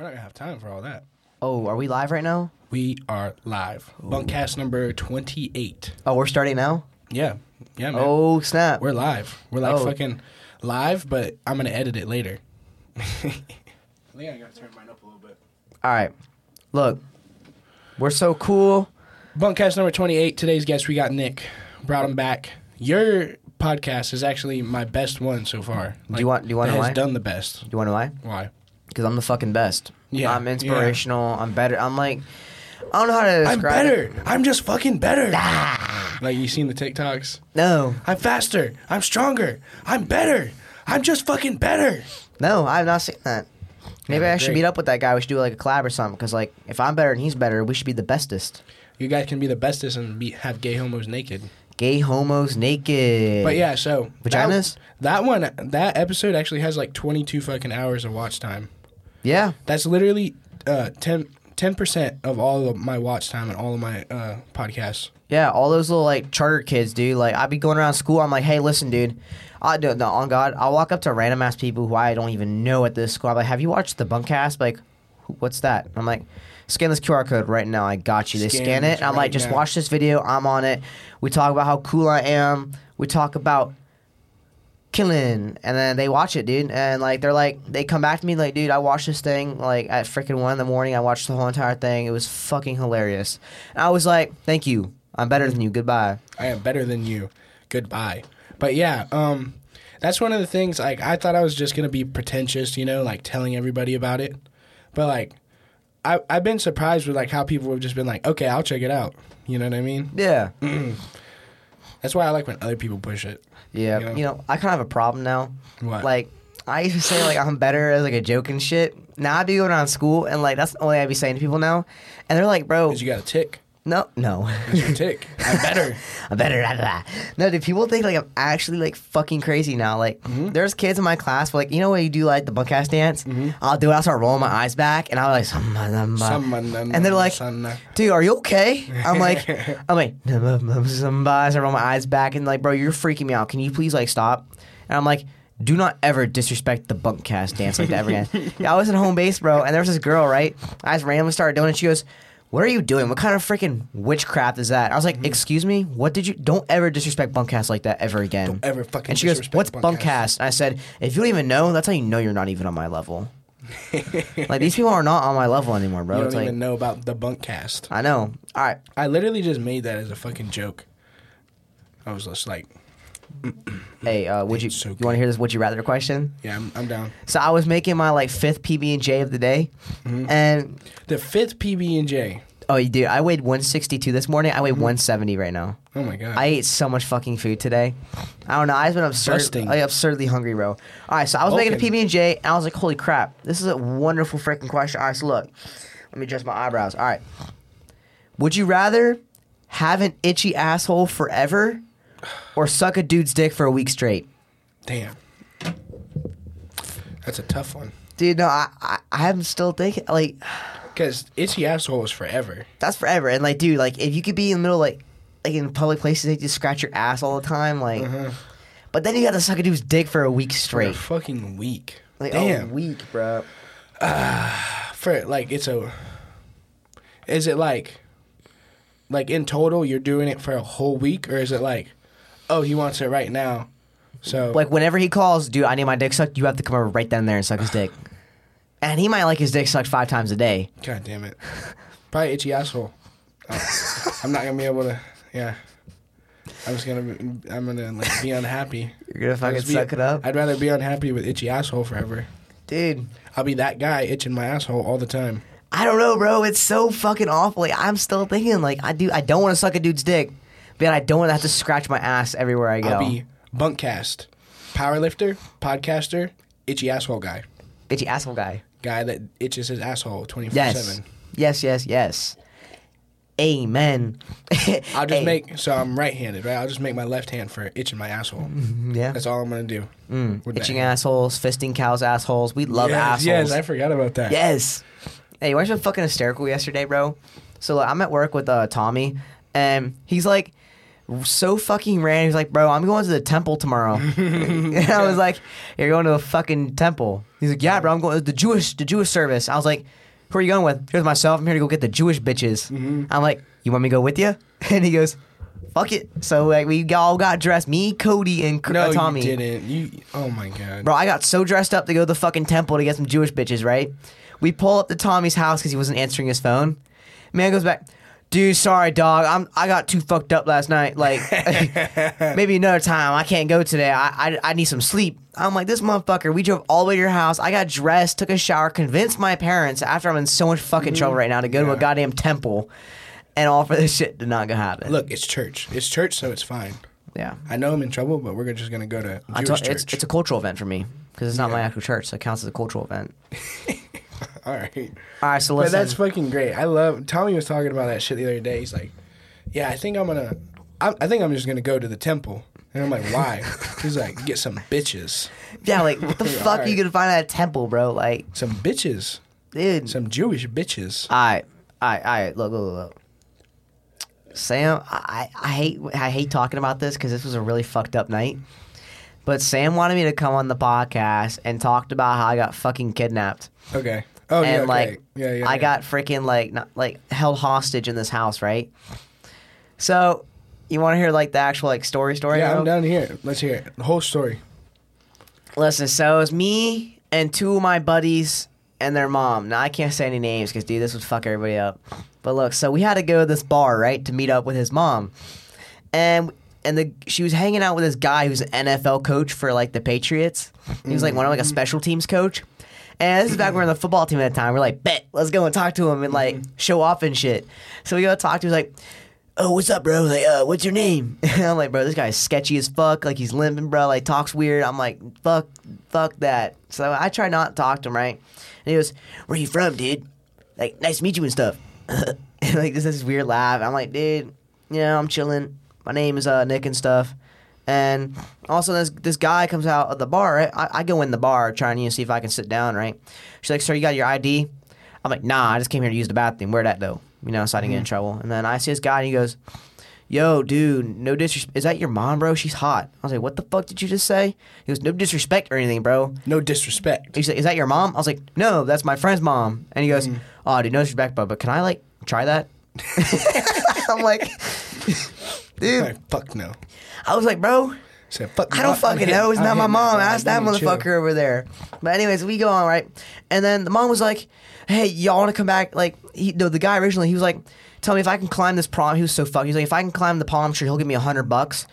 We're not gonna have time for all that. Oh, are we live right now? We are live. Bunkast number twenty-eight. Oh, we're starting now. Yeah, yeah, man. Oh snap! We're live. We're like Oh. fucking live, but I'm gonna edit it later. I think I gotta turn mine up a little bit. All right, look, we're so cool. Bunkast number 28. Today's guest, we got Nick. Brought him back. Your podcast is actually my best one so far. you want- do you wanna that know has why? done the best. Do you want to lie? Why? Because I'm the fucking best. Yeah, I'm inspirational. I'm better. I'm like, I don't know how to I'm describe better. it. I'm just fucking better. Like you seen the TikToks? No, I'm faster. I'm stronger. I'm better. I'm just fucking better. no, I've not seen that. Maybe I should great. meet up with that guy. We should do like a collab or something. Because like, if I'm better and he's better, we should be the bestest. You guys can be the bestest and be have gay homos naked. Gay homos naked. But yeah, so Vaginas? That, that one, that episode actually has like 22 fucking hours of watch time. Yeah. That's literally uh, 10 percent of all of my watch time and all of my uh, podcasts. Yeah, all those little like charter kids, dude. Like I'd be going around school. I'm like, hey, listen, dude. I do no on God. I'll walk up to random ass people who I don't even know at this school. I'm like, have you watched the Bunkast? Like, what's that? I'm like, scan this QR code right now. I got you. They Scan scan, it I'm right like, just now. watch this video. I'm on it. We talk about how cool I am. We talk about killing and then they watch it dude and like they're like they come back to me like dude i watched this thing like at freaking one in the morning i watched the whole entire thing it was fucking hilarious and i was like thank you i'm better than you goodbye I am better than you. Goodbye. But yeah, um, that's one of the things. Like I thought I was just gonna be pretentious, you know, like telling everybody about it. But like, I I've been surprised with like how people have just been like, okay, I'll check it out. You know what I mean? yeah That's why I like when other people push it. Yeah You know? you know i kind of have a problem now What? like i used to say like i'm better as like a joke and shit now i be going around school and like that's the only i be saying to people now and they're like bro Cause you got a tick. No no That's your tick. I'm better. I'm better at that. No, dude, people think like I'm actually like fucking crazy now. Like, mm-hmm. there's kids in my class, where, like, you know when you do like the bunkast dance? Mm-hmm. I'll do it. I'll start rolling my eyes back, and I'll like. And they're like, dude, are you okay? I'm like, I'm like, "Samba," I rolling my eyes back, and like, bro, you're freaking me out. Can you please like stop? And I'm like. Do not ever disrespect the bunkast dance like that ever again. yeah, I was at home base, bro, and there was this girl, right? I just randomly started doing it. She goes, "What are you doing? What kind of freaking witchcraft is that?" I was like, mm-hmm. "Excuse me, what did you? Don't ever disrespect bunkast like that ever again." Don't ever fucking And she goes, disrespect "What's Bunkast." bunkast?" And I said, "If you don't even know, that's how you know you're not even on my level. like these people are not on my level anymore, bro. You don't like even know about the bunkast. I know. All right, I literally just made that as a fucking joke. I was just like, hey, uh, would you It's so you want to hear this? Would you rather question? yeah, I'm, I'm down. So I was making my like fifth PB and J of the day, Mm-hmm. and The fifth PB and J. oh, you dude, I weighed 162 this morning. I weigh 170 right now. Oh my god. I ate so much fucking food today. I don't know. I've been absurd, Busting. like, absurdly hungry, bro. All right, so I was making a Okay. PB and J, and I was like, "Holy crap, this is a wonderful freaking question." All right, so look, let me adjust my eyebrows. All right, would you rather have an itchy asshole forever, or suck a dude's dick for a week straight? Damn. That's a tough one. Dude, no, I, I, I'm still thinking like Because itchy asshole is forever. that's forever. And like, dude, like if you could be in the middle, like, like in public places, they just scratch your ass all the time, like. Uh-huh. But then you got to suck a dude's dick for a week For a straight. fucking week. Like Damn. a week, bro. Uh, for like it's a. Is it like, like in total you're doing it for a whole week, or is it like, oh he wants it right now, so Like whenever he calls, dude, I need my dick sucked. You have to come over right then and there and suck his dick. And he might like his dick sucked five times a day. God damn it. Probably itchy asshole. Uh, I'm not gonna be able to. Yeah. I'm just gonna. Be, I'm gonna like be unhappy. You're gonna fucking Just be- suck it up, I'd rather be unhappy with itchy asshole forever. dude. I'll be that guy itching my asshole all the time. I don't know, bro. It's so fucking awful. Like, I'm still thinking, like, I do. I don't want to suck a dude's dick, but I don't want to have to scratch my ass everywhere I go. I'll be bunkast, powerlifter, podcaster, itchy asshole guy, Itchy asshole guy. guy that itches his asshole 24 Yes. seven. Yes. Yes. Yes. Amen. I'll just Hey. make so I'm right-handed, right? I'll just make my left hand for itching my asshole. Yeah. That's all I'm gonna do. Mm. with that Itching assholes, fisting cows' assholes. We love yes, assholes. Yes, I forgot about that. Yes. Hey, why was fucking hysterical yesterday, bro? So like, I'm at work with uh, Tommy, and he's like so fucking random. He's like, bro, I'm going to the temple tomorrow. and I was like, you're going to a fucking temple. He's like, yeah, bro, I'm going to the Jewish the Jewish service. I was like, who are you going with? Here's myself. I'm here to go get the Jewish bitches. Mm-hmm. I'm like, you want me to go with you? And he goes, fuck it. So like we all got dressed. Me, Cody, and No, Tommy. you didn't. You. Oh my god. Bro, I got so dressed up to go to the fucking temple to get some Jewish bitches, right? We pull up to Tommy's house because he wasn't answering his phone. Man goes back, dude, sorry, dog. I'm I got too fucked up last night. Like, maybe another time. I can't go today. I, I I need some sleep. I'm like, this motherfucker. We drove all the way to your house. I got dressed, took a shower, convinced my parents after I'm in so much fucking trouble right now to go to a Yeah. goddamn temple, and all for this shit to not go happen. Look, it's church. It's church, so it's fine. yeah. I know I'm in trouble, but we're just gonna go to I Jewish told- it's, church. it's a cultural event for me because it's not my actual church, so it counts as a cultural event. All right. All right, so listen. But that's fucking great. I love. Tommy was talking about that shit the other day. He's like, "Yeah, I think I'm gonna. I, I think I'm just gonna go to the temple." And I'm like, "Why?" He's like, "Get some bitches. Yeah, like what the fuck you gonna find at a temple, bro? Like, Some bitches. dude. Some Jewish bitches." Alright, alright, alright. Look, look, look. Sam, I, I hate I hate talking about this because this was a really fucked up night. But Sam wanted me to come on the podcast and talked about how I got fucking kidnapped. Okay. Oh and yeah. like yeah, yeah. I yeah. got freaking like not like held hostage in this house, right? So you want to hear like the actual like story story? Yeah? I'm down here. Let's hear it. The whole story. Listen, so it was me and two of my buddies and their mom. Now I can't say any names because dude, this would fuck everybody up. But look, so we had to go to this bar right to meet up with his mom, and and the she was hanging out with this guy who's an NFL coach for like the Patriots. He was like one of like a special teams coach. And this is back when we were on the football team at the time. We're like, bet, let's go and talk to him and like show off and shit. So we go talk to him. He's like, oh, what's up, bro? Like, uh, what's your name? And I'm like, bro, this guy's sketchy as fuck. Like, he's limping, bro. Like, talks weird. I'm like, fuck, fuck that. So I try not to talk to him, right? And he goes, where you from, dude? Like, nice to meet you and stuff. and like, this is this weird laugh. I'm like, dude, you know, I'm chilling. My name is uh, Nick and stuff. And also, this this guy comes out of the bar. Right? I, I go in the bar trying to you know, see if I can sit down. Right? She's like, "Sir, you got your ID?" I'm like, "Nah, I just came here to use the bathroom. Where that though?" You know, so I didn't get in mm-hmm. trouble. And then I see this guy, and he goes, "Yo, dude, no disrespect. Is that your mom, bro? She's hot." I was like, "What the fuck did you just say?" He goes, "No disrespect or anything, bro." No disrespect. He's like, "Is that your mom?" I was like, "No, that's my friend's mom." And he goes, "Oh, dude, no disrespect, bro, but can I like try that?" I'm like, dude, Like, fuck no. I was like, bro. Said fuck. I don't fucking know. It's I'm not my mom. that Ask that Don't chill. motherfucker over there. But anyways, we go on right, and then the mom was like, "Hey, y'all want to come back?" Like, he, no, the guy originally he was like, "Tell me if I can climb this palm." He was so fucked. He's like, "If I can climb the palm tree, he'll give me a hundred bucks."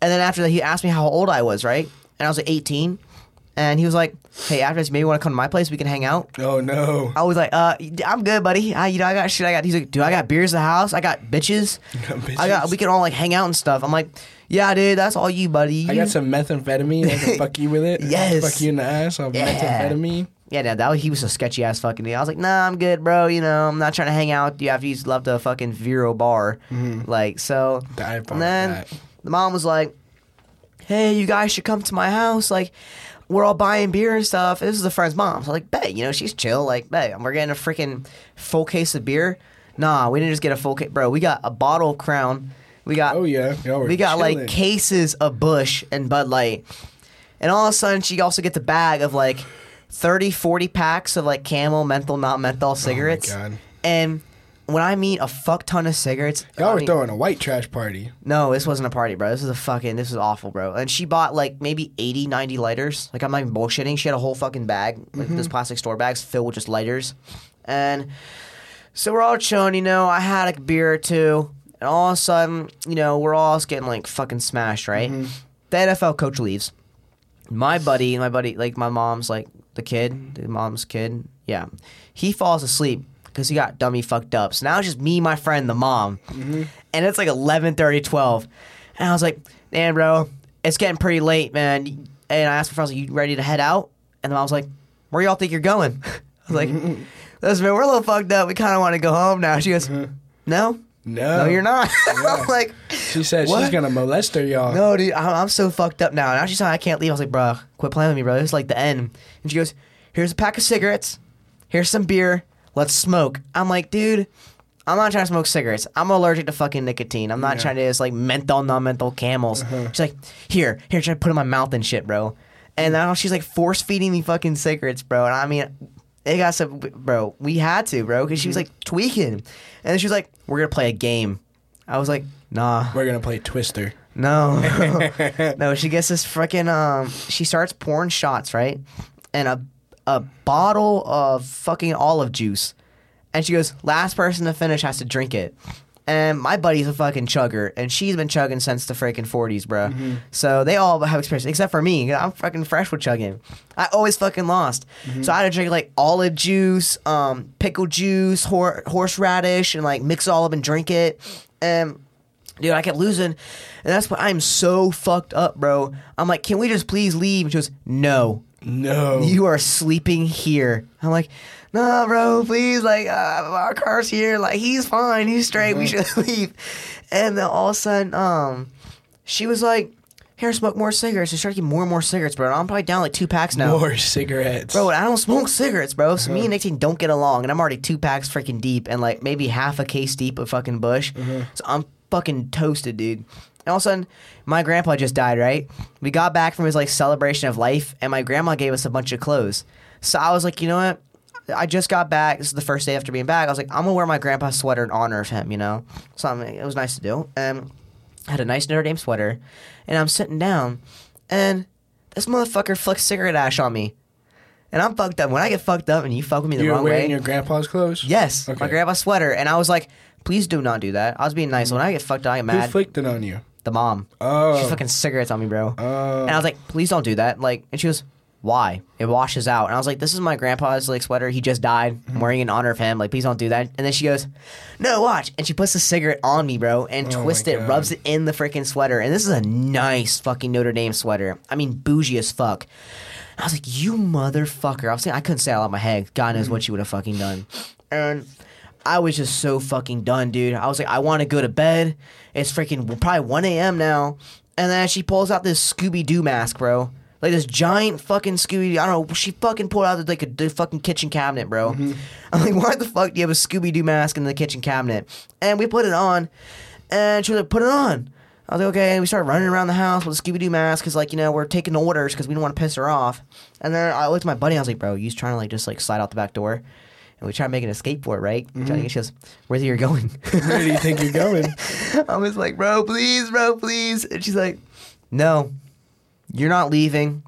And then after that, he asked me how old I was, right? And I was like eighteen. And he was like, "Hey, after this, maybe you want to come to my place? We can hang out." Oh no. I was like, "Uh, I'm good, buddy. I, you know, I got shit. I got." He's like, "Dude, I got beers at the house. I got bitches. got I got. We can all like hang out and stuff." I'm like, "Yeah, dude, that's all you, buddy. I got some methamphetamine. I can fuck you with it. Yes. Fuck you in the ass. I'll Yeah. methamphetamine. Yeah, no, that was, he was a sketchy ass fucking dude. I was like, nah, I'm good, bro. You know, I'm not trying to hang out with you after you left a fucking Vero bar. Like, so. And then that. the mom was like, hey, you guys should come to my house. Like, we're all buying beer and stuff. This is a friend's mom. So, like, bet, you know, she's chill. Like, bet, we're getting a freaking full case of beer. Nah, we didn't just get a full case. Bro, we got a bottle of Crown. We got Oh yeah. We got chilling. like cases of Busch and Bud Light. And all of a sudden, she also gets a bag of like 30, 40 packs of like Camel, menthol, not menthol oh cigarettes. Oh God. And when I mean a fuck ton of cigarettes, Y'all I were mean- throwing a white trash party. no, this wasn't a party, bro. This was a fucking, this was awful, bro. And she bought like maybe 80, 90 lighters. Like, I'm not even bullshitting. She had a whole fucking bag, like Mm-hmm. those plastic store bags filled with just lighters. And so we're all chilling, you know. I had a beer or two. And all of a sudden, you know, we're all just getting like fucking smashed, right? Mm-hmm. The NFL coach leaves. My buddy, my buddy, like my mom's like the kid, the mom's kid. Yeah. He falls asleep because he got dummy fucked up. So now it's just me, my friend, the mom. Mm-hmm. And it's like 11, 12. And I was like, man, bro, it's getting pretty late, man. And I asked my friend, I was like, you ready to head out? And the mom was like, where y'all think you're going? I was like, listen, man, we're a little fucked up. We kind of want to go home now. She goes, no, No. no, you're not. I'm like, She said What? she's gonna molest her, y'all. no, dude, I'm, I'm so fucked up now. Now she's saying I can't leave. I was like, bro, quit playing with me, bro. It's like the end. And she goes, here's a pack of cigarettes. Here's some beer. Let's smoke. I'm like, dude, I'm not trying to smoke cigarettes. I'm allergic to fucking nicotine. I'm not Yeah. trying to just like menthol, non-menthol camels. She's like, here, here, try to put it in my mouth and shit, bro. And now she's like force feeding me fucking cigarettes, bro. And I mean, it got some, bro. We had to, bro, because she was like tweaking. And then she was like, we're gonna play a game. I was like, nah. We're gonna play Twister. No, no. She gets this freaking. Um, she starts pouring shots, right, and a a bottle of fucking olive juice, and she goes, "Last person to finish has to drink it." And my buddy's a fucking chugger, and she's been chugging since the freaking forties, bro. So they all have experience, except for me. I'm fucking fresh with chugging. I always fucking lost, so I had to drink like olive juice, um, pickle juice, hor- horseradish, and like mix all up and drink it. And Dude, I kept losing, and that's why I'm so fucked up, bro. I'm like, can we just please leave? And she goes, no, No. you are sleeping here. I'm like, nah, bro, please, like, uh, our car's here. Like, he's fine, he's straight. We should leave. And then all of a sudden, um, she was like, here, smoke more cigarettes. She started getting more and more cigarettes, bro. And I'm probably down like two packs now. More cigarettes. Bro, I don't smoke cigarettes, bro. So me and Nicotine don't get along, and I'm already two packs freaking deep, and like maybe half a case deep of fucking Busch. So I'm fucking toasted, dude. And all of a sudden, my grandpa just died. Right? We got back from his like celebration of life, and my grandma gave us a bunch of clothes. So I was like, you know what? I just got back. This is the first day after being back. I was like, I'm gonna wear my grandpa's sweater in honor of him. You know, so I mean, it was nice to do. And I had a nice Notre Dame sweater, and I'm sitting down, and this motherfucker flicks cigarette ash on me. And I'm fucked up. When I get fucked up and you fuck with me the you were wrong wearing way, your grandpa's clothes. yes, Okay. my grandpa's sweater, and I was like, "Please do not do that." I was being nice. When I get fucked up, I get Who mad. flicked it on you? The mom, Oh. she's fucking cigarettes on me, bro. Oh. and I was like, "Please don't do that." Like, and she goes, "Why? It washes out." And I was like, "This is my grandpa's like sweater. He just died. I'm mm-hmm. wearing it in honor of him. Like, please don't do that." And then she goes, "No, watch." And she puts the cigarette on me, bro, and Oh twists it, God. rubs it in the freaking sweater. And this is a nice fucking Notre Dame sweater. I mean, bougie as fuck. I was like, "You motherfucker!" I was saying I couldn't say it out of my head. God knows what mm. she would have fucking done. And I was just so fucking done, dude. I was like, I want to go to bed. It's freaking probably 1 a.m. now. And then she pulls out this Scooby Doo mask, bro. Like this giant fucking Scooby. I don't know. She fucking pulled out like a the fucking kitchen cabinet, bro. Mm-hmm. I'm like, why the fuck do you have a Scooby Doo mask in the kitchen cabinet? And we put it on, and she was like, put it on. I was like, okay. And we started running around the house with a Scooby Doo mask because, like, you know, we're taking orders because we don't want to piss her off. And then I looked at my buddy. I was like, bro, you trying to like just like slide out the back door? And we tried making a skateboard, right? We tried to get- mm-hmm. She goes, where are you going? Where do you think you're going? I was like, bro, please, bro, please. And she's like, no, you're not leaving.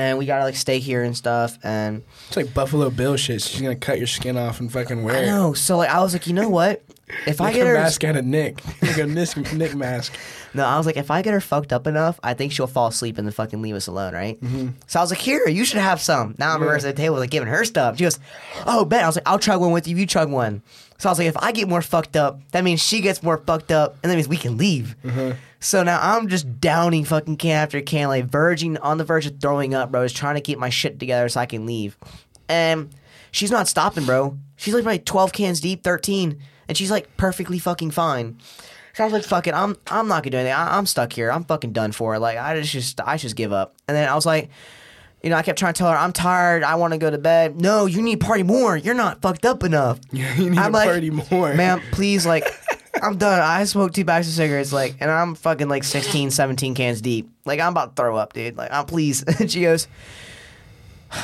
And we gotta like stay here and stuff. And It's like Buffalo Bill shit. She's gonna cut your skin off and fucking wear I it. know. So like, I was like, you know what? If I get a her, mask out of Nick. Like a Nick, Nick mask. no, I was like, if I get her fucked up enough, I think she'll fall asleep and then fucking leave us alone, right? Mm-hmm. So I was like, here, you should have some. Now I'm Yeah. reversing the table, like giving her stuff. She goes, oh, bet. I was like, I'll chug one with you. You chug one. So I was like, if I get more fucked up, that means she gets more fucked up, and that means we can leave. Mm-hmm. So now I'm just downing fucking can after can, like verging on the verge of throwing up, bro. Just trying to keep my shit together so I can leave. And she's not stopping, bro. She's like probably 12 cans deep, 13, and she's like perfectly fucking fine. So I was like, "Fuck it, I'm I'm not gonna do anything. I, I'm stuck here. I'm fucking done for. Like I just just I just give up." And then I was like, you know, I kept trying to tell her, "I'm tired. I want to go to bed." No, you need to party more. You're not fucked up enough. you need I'm to like, party more. Ma'am, please, like, I'm done. I smoked two packs of cigarettes, like, and I'm fucking like 16, 17 cans deep. Like, I'm about to throw up, dude. Like, I'm please. And she goes,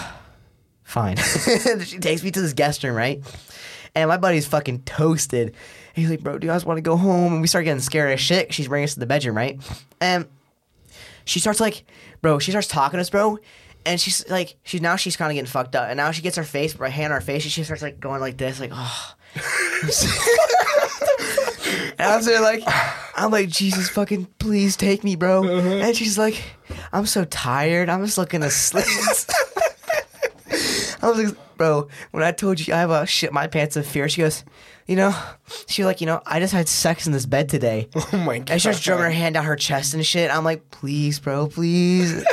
fine. she takes me to this guest room, right? And my buddy's fucking toasted. And he's like, bro, do you guys want to go home? And we start getting scared as shit. She's bringing us to the bedroom, right? And she starts like, bro, she starts talking to us, bro. And she's like, she's now she's kind of getting fucked up. And now she gets her face, her hand on her face, and she starts like going like this, like, oh. and I'm there like, I'm like, Jesus fucking, please take me, bro. Uh-huh. And she's like, I'm so tired. I'm just looking to sleep. I was like, bro, when I told you I have a shit my pants of fear, she goes, you know, she was like, you know, I just had sex in this bed today. oh my god. And she starts drumming her hand down her chest and shit. I'm like, please, bro, please.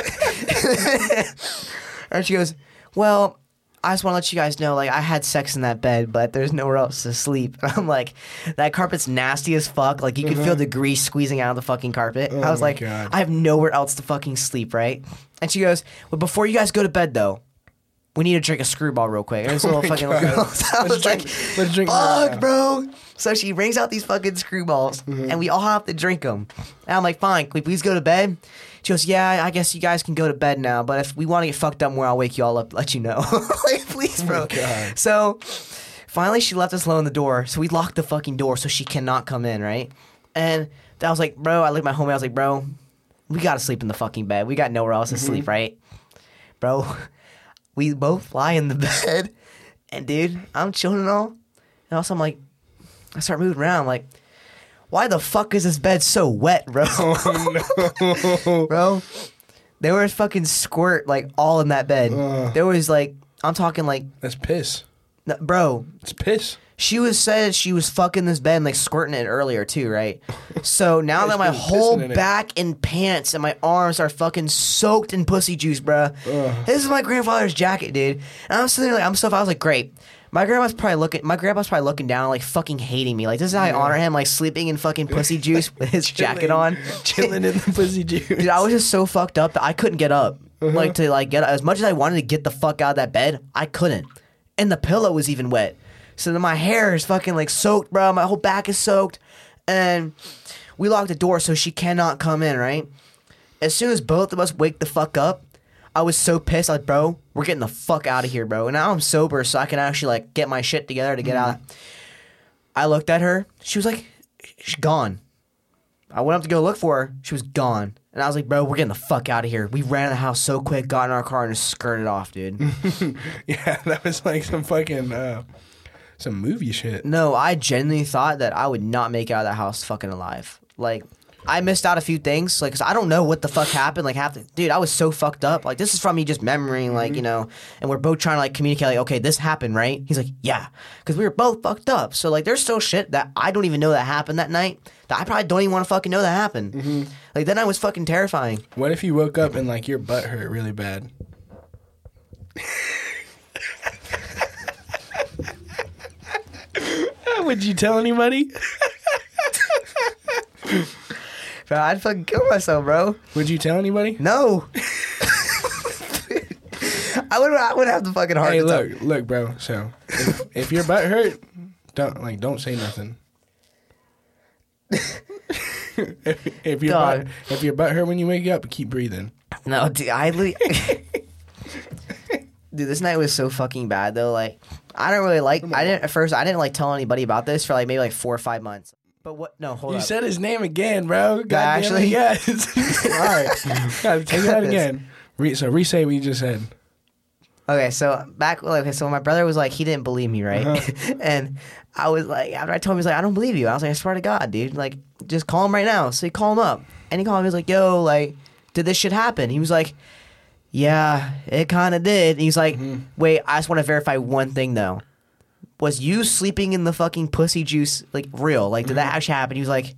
and she goes, well, I just want to let you guys know, like, I had sex in that bed, but there's nowhere else to sleep. And I'm like, that carpet's nasty as fuck. Like, you can feel the grease squeezing out of the fucking carpet. I was. Oh my like, God. I have nowhere else to fucking sleep, right? And she goes, well, before you guys go to bed, though, we need to drink a screwball real quick. And this little my fucking God. little girl. So I was drink- like, let's drink fuck, bro. So she brings out these fucking screwballs, Mm-hmm. and we all have to drink them. And I'm like, fine, can we please go to bed? She goes, yeah, I guess you guys can go to bed now, but if we want to get fucked up more, I'll wake you all up, let you know. like, please, oh bro. Oh So finally, she left us alone in the door. So we locked the fucking door so she cannot come in, right? And I was like, bro, I looked at my homie. I was like, bro, we gotta sleep in the fucking bed. We got nowhere else to mm-hmm. sleep, right? Bro, we both lie in the bed, and dude, I'm chilling and all, and also I'm like, I start moving around, I'm like. Why the fuck is this bed so wet, bro? Oh no. bro. There was fucking squirt like all in that bed. Ugh. There was like I'm talking like, That's piss. bro. It's piss. She was said she was fucking this bed and like squirting it earlier too, right? So now that my she was whole pissing in it. back and pants and my arms are fucking soaked in pussy juice, bruh. Ugh. This is my grandfather's jacket, dude. And I'm sitting there like I'm stuff. I was like, great. My grandma's probably looking. My grandpa's probably looking down, like fucking hating me. Like this is how I honor him, like sleeping in fucking pussy juice with his jacket on, Chilling in the pussy juice. Dude, I was just so fucked up that I couldn't get up. Uh-huh. Like to like get as much as I wanted to get the fuck out of that bed, I couldn't. And the pillow was even wet. So then my hair is fucking like soaked, bro. My whole back is soaked. And we locked the door so she cannot come in, right? As soon as both of us wake the fuck up, I was so pissed. Like, bro, we're getting the fuck out of here, bro. And now I'm sober, so I can actually like get my shit together to get out. I looked at her. She was like, she's gone. I went up to go look for her. She was gone. And I was like, bro, we're getting the fuck out of here. We ran out of the house so quick, got in our car, and just skirted off, dude. yeah, that was like some fucking uh, some movie shit. no, I genuinely thought that I would not make it out of that house fucking alive. Like, I missed out a few things, like, cause I don't know what the fuck happened. Like, half the dude, I was so fucked up. Like, this is from me just memorying, like, mm-hmm. you know, and we're both trying to like communicate, like, okay, this happened, right? He's like, yeah, because we were both fucked up. So like, there's still shit that I don't even know that happened that night. That I probably don't even want to fucking know that happened. Mm-hmm. Like, then I was fucking terrifying. What if you woke up and like your butt hurt really bad? Would you tell anybody? Bro, I'd fucking kill myself, bro. Would you tell anybody? No. I would. I would have the fucking heart. Hey, to tell- look, look, bro. So, if, if your butt hurt, don't like, don't say nothing. if, if your Dog. butt, if your butt hurt when you wake up, keep breathing. No, dude. I. Le- dude, this night was so fucking bad though. Like, I don't really like. I didn't at first. I didn't like tell anybody about this for like maybe like four or five months. But what? No, hold on. You up. said his name again, bro. God damn it, yes. All right, gotta take that again. Re- so re-say what you just said. Okay, so back okay, so my brother was like he didn't believe me, right? Uh-huh. and I was like after I told him he's like I don't believe you. I was like I swear to God, dude, like just call him right now. So he called him up, and he called him. He was like, "Yo, like, did this shit happen?" He was like, "Yeah, it kind of did." And he's like, Mm-hmm. "Wait, I just want to verify one thing though. Was you sleeping in the fucking pussy juice like real? Like, did that Mm-hmm. actually happen?" He was like.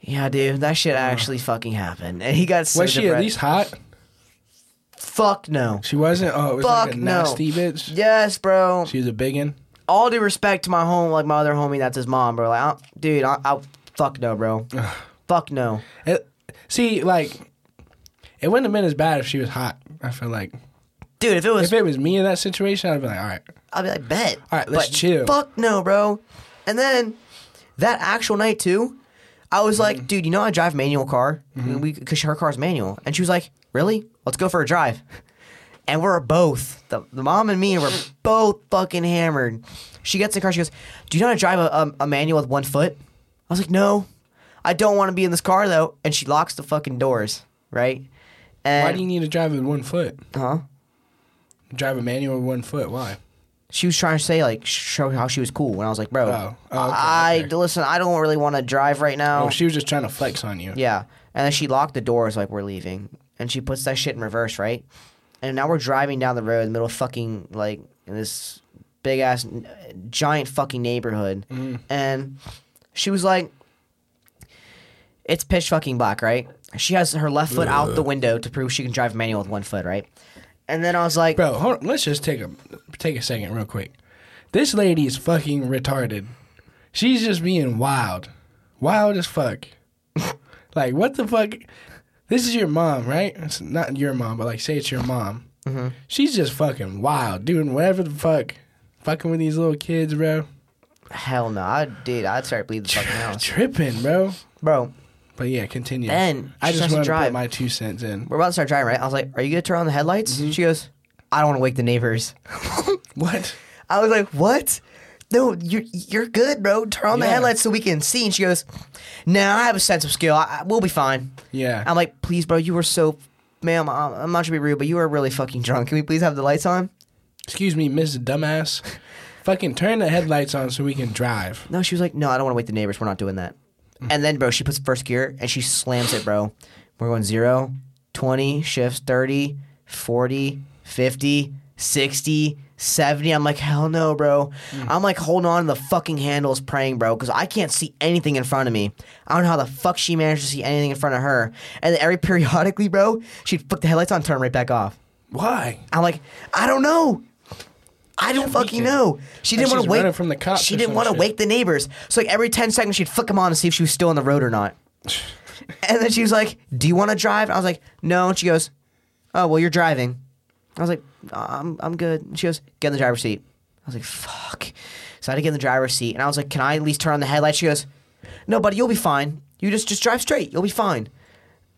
Yeah, dude, that shit actually fucking happened, and he got so Was she at depressed. least hot? Fuck no. She wasn't. Oh, it was like a Fuck no. nasty bitch. Yes, bro. She was a biggin. all due respect to my home, like my other homie, that's his mom, bro. Like, I, dude, I, I, fuck no, bro. fuck no. It, see, like, it wouldn't have been as bad if she was hot. I feel like Dude, if it was, if it was me in that situation, I'd be like, all right, I'd be like, bet. All right, let's But chill. Fuck no, bro. And then that actual night too, I was Mm-hmm. like, dude, you know I drive manual car, we because her car's manual, and she was like, really? Let's go for a drive. And we're both the, the mom and me were both fucking hammered. She gets in the car. She goes, "Do you know how to drive a, a, a manual with one foot?" I was like, "No, I don't want to be in this car though." And she locks the fucking doors, right? And why do you need to drive with one foot? huh? Drive a manual with one foot. Why? She was trying to say like show how she was cool, and I was like, bro, Oh. Oh, okay, I okay. listen. I don't really want to drive right now. Oh, she was just trying to flex on you. yeah, and then she locked the doors like we're leaving, and she puts that shit in reverse, right? And now we're driving down the road in the middle of fucking like in this big ass giant fucking neighborhood, Mm. and she was like, "It's pitch fucking black, right?" She has her left foot out the window to prove she can drive manual with one foot, right? And then I was like, Bro, hold on. let's just take a take a second real quick. This lady is fucking retarded. She's just being wild. Wild as fuck. like what the fuck? This is your mom, right? It's not your mom, but like say it's your mom. Mm-hmm. She's just fucking wild, doing whatever the fuck, fucking with these little kids, bro. Hell no, I did. I'd start bleeding the fucking house, Tripping, bro. bro. But yeah, continue. Then I she just starts to want to drive. put my two cents in. We're about to start driving, right? I was like, "Are you gonna turn on the headlights?" Mm-hmm. She goes, "I don't want to wake the neighbors." What? I was like, "What?" No, you're you're good, bro. Turn on the Yeah. headlights so we can see. And she goes, "No, I have a sense of skill. I, I- we'll be fine." Yeah. I'm like, "Please, bro, you were so, ma'am. I'm, I'm not trying to be rude, but you were really fucking drunk. Can we please have the lights on?" Excuse me, Miss Dumbass. fucking turn the headlights on so we can drive. No, she was like, "No, I don't want to wake the neighbors. We're not doing that." Mm-hmm. And then, bro, she puts first gear and she slams it, bro. We're going 0, 20, shifts 30, 40, 50, 60, 70. I'm like, hell no, bro. Mm. I'm like holding on to the fucking handles praying, bro, because I can't see anything in front of me. I don't know how the fuck she managed to see anything in front of her. And then every periodically, bro, she'd flick the headlights on, turn right back off. Why? I'm like, I don't know. I don't fucking know. She didn't want to wake from the cops She didn't want to wake the neighbors. So like every ten seconds, she'd flick them on to see if she was still on the road or not. and then she was like, "Do you want to drive?" I was like, "No." And she goes, "Oh well, you're driving." I was like, "I'm I'm good." And she goes, "Get in the driver's seat." I was like, "Fuck." So I had to get in the driver's seat, and I was like, "Can I at least turn on the headlights?" She goes, "No, buddy, you'll be fine. You just just drive straight. You'll be fine."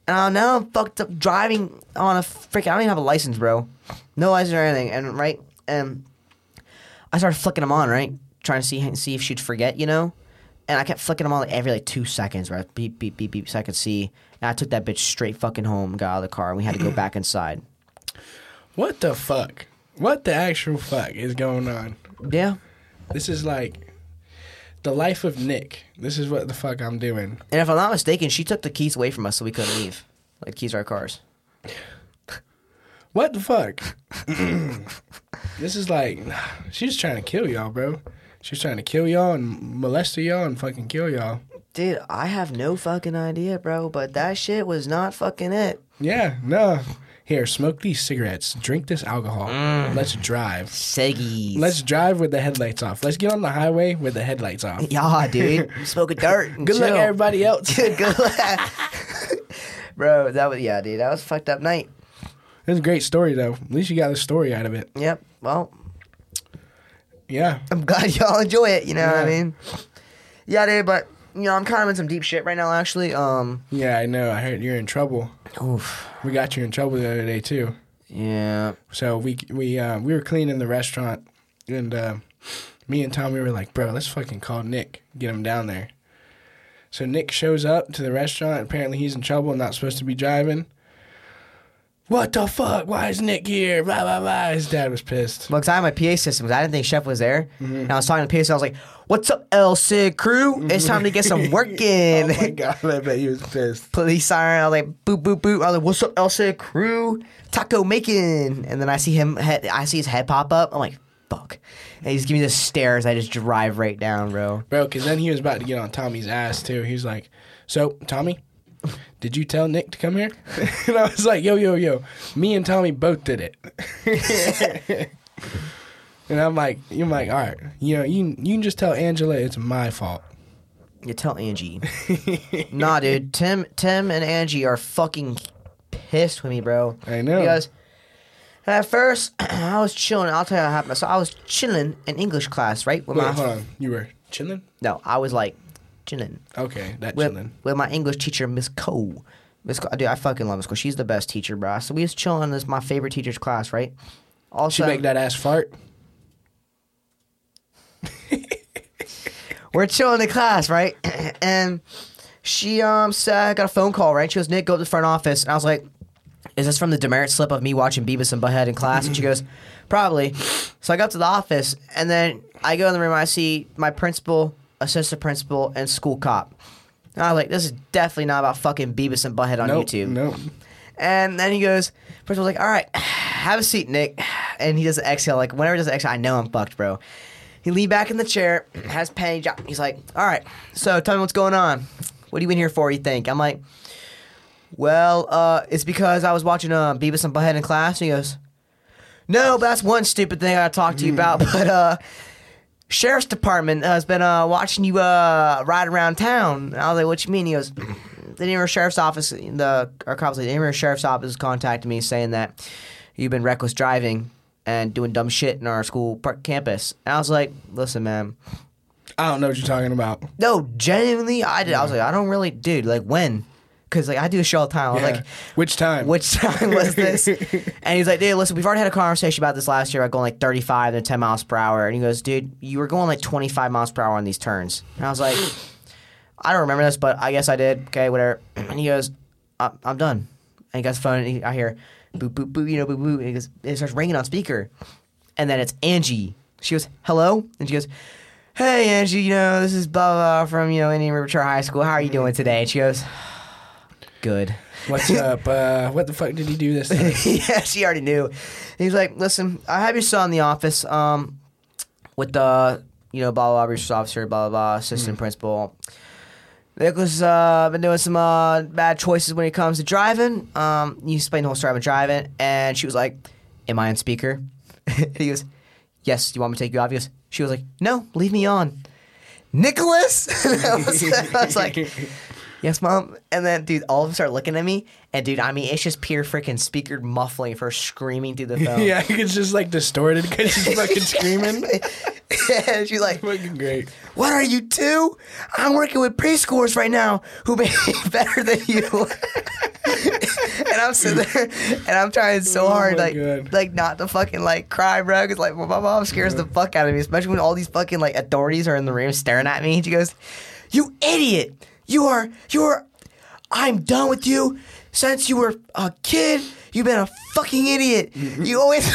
And uh, now I'm fucked up driving on a freaking. I don't even have a license, bro. No license or anything. And right, and I started flicking them on, right, trying to see see if she'd forget, you know. And I kept flicking them on like every like two seconds, right? Beep beep beep beep, so I could see. And I took that bitch straight fucking home, got out of the car, and we had to go back inside. What the fuck? What the actual fuck is going on? Yeah. This is like the life of Nick. This is what the fuck I'm doing. And if I'm not mistaken, she took the keys away from us, so we couldn't leave. Like keys to our cars. What the fuck? this is like she's trying to kill y'all, bro. She's trying to kill y'all and molest y'all and fucking kill y'all. Dude, I have no fucking idea, bro. But that shit was not fucking it. Yeah, no. Here, smoke these cigarettes. Drink this alcohol. Mm. Let's drive. Seggies. Let's drive with the headlights off. Let's get on the highway with the headlights off. Yeah, dude. Smoke a dirt. Good luck, everybody else. Good luck. Bro, that was yeah, dude. That was a fucked up night. It was a great story, though. At least you got the story out of it. Yep. Well, Yeah. I'm glad y'all enjoy it. You know what I mean? Yeah, dude. But you know, I'm kind of in some deep shit right now. Actually, um. Yeah, I know. I heard you're in trouble. Oof. We got you in trouble the other day, too. Yeah. So we we uh, we were cleaning the restaurant, and uh, me and Tommy were like, "Bro, let's fucking call Nick, get him down there." So Nick shows up to the restaurant. Apparently, he's in trouble and not supposed to be driving. What the fuck? Why is Nick here? Blah blah blah. His dad was pissed. Well, 'cause I had my PA system. 'cause I didn't think Chef was there. Mm-hmm. And I was talking to the PA, so I was like, "What's up, El Cid crew? Mm-hmm. It's time to get some work in." Oh my god! I bet he was pissed. police siren. I was like, boop, boop, boop. I was like, what's up, Elsa crew? Taco making. And then I see him, head, I see his head pop up. I'm like, fuck. And he's giving me the stares. I just drive right down, bro. Bro, because then he was about to get on Tommy's ass too. He was like, "So, Tommy, did you tell Nick to come here?" and I was like, "Yo, yo, yo, me and Tommy both did it." and I'm like, "You're like, all right, you know, you you can just tell Angela it's my fault." You tell Angie. nah, dude. Tim, Tim, and Angie are fucking pissed with me, bro. I know. Because at first I was chilling. I'll tell you what happened. So I was chilling in English class, right? With Wait, my hold on, you were chilling? no, I was like chilling. Okay, that with, chilling. with my English teacher, Miss Cole. Miss Cole, dude, I fucking love Miss Cole. She's the best teacher, bro. So we was chilling in this my favorite teacher's class, right? Also, She make that ass fart. we're chilling in class, right? and she um said, got a phone call, right? She goes, Nick, go to the front office. And I was like, is this from the demerit slip of me watching Beavis and Butthead in class? And she goes, probably. So I got to the office, and then I go in the room. I see my principal, assistant principal, and school cop. And I was like, this is definitely not about fucking Beavis and Butthead on Nope, YouTube. nope. And then he goes, first was like, all right, have a seat, Nick. And he does an exhale. Like, whenever he does an exhale, I know I'm fucked, bro. He leaned back in the chair, has penny dropped- he's like, all right, so tell me what's going on. What are you in here for, you think? I'm like, well, uh, it's because I was watching uh, Beavis and Butthead in class. And he goes, no, but that's one stupid thing I gotta talk to you about. But, uh, Sheriff's Department has been uh, watching you uh, ride around town. And I was like, "What you mean?" He goes, "The Denver Sheriff's Office, the our cops, like, the Denver Sheriff's Office contacted me saying that you've been reckless driving and doing dumb shit in our school park campus. And I was like, listen, man. I don't know what you're talking about. No, genuinely, I did. I was like, I don't really, dude. Like when? Because like I do a show all the time. Yeah. like, which time? which time was this? and he's like, dude, listen, we've already had a conversation about this last year about going like 35 to 10 miles per hour. And he goes, dude, you were going like 25 miles per hour on these turns. And I was like, I don't remember this, but I guess I did. Okay, whatever. And he goes, I'm, I'm done. And he got his phone, and he, I hear, boop, boop, boop, you know, boop, boop. And he goes, it starts ringing on speaker. And then it's Angie. She goes, hello? And she goes, hey, Angie, you know, this is blah, blah from, you know, Indian River Charter High School. How are you doing today? And she goes, good. What's up? Uh, what the fuck did he do this time? yeah, she already knew. He's like, listen, I have your son in the office um, with the, you know, blah, blah, blah, research officer, blah, blah, blah, assistant principal. Nicholas uh, been doing some uh, bad choices when it comes to driving. Um, you explained the whole story about driving, and she was like, "Am I on speaker?" he goes, "Yes. Do you want me to take you off?" He goes, "She was like, no, leave me on." Nicholas, I, was, I was like, "Yes, mom." And then, dude, all of them start looking at me, and dude, I mean, it's just pure freaking speaker muffling for screaming through the phone. yeah, it's just like distorted because she's fucking screaming. and she's like, fucking great. What are you two? I'm working with preschoolers right now who may be better than you. and I'm sitting there and I'm trying so Oh hard, like, God. like not to fucking like cry, bro. Cause like my mom scares the fuck out of me, especially when all these fucking like authorities are in the room staring at me. She goes, "You idiot! You are, you are. I'm done with you. Since you were a kid, you've been a fucking idiot. You always,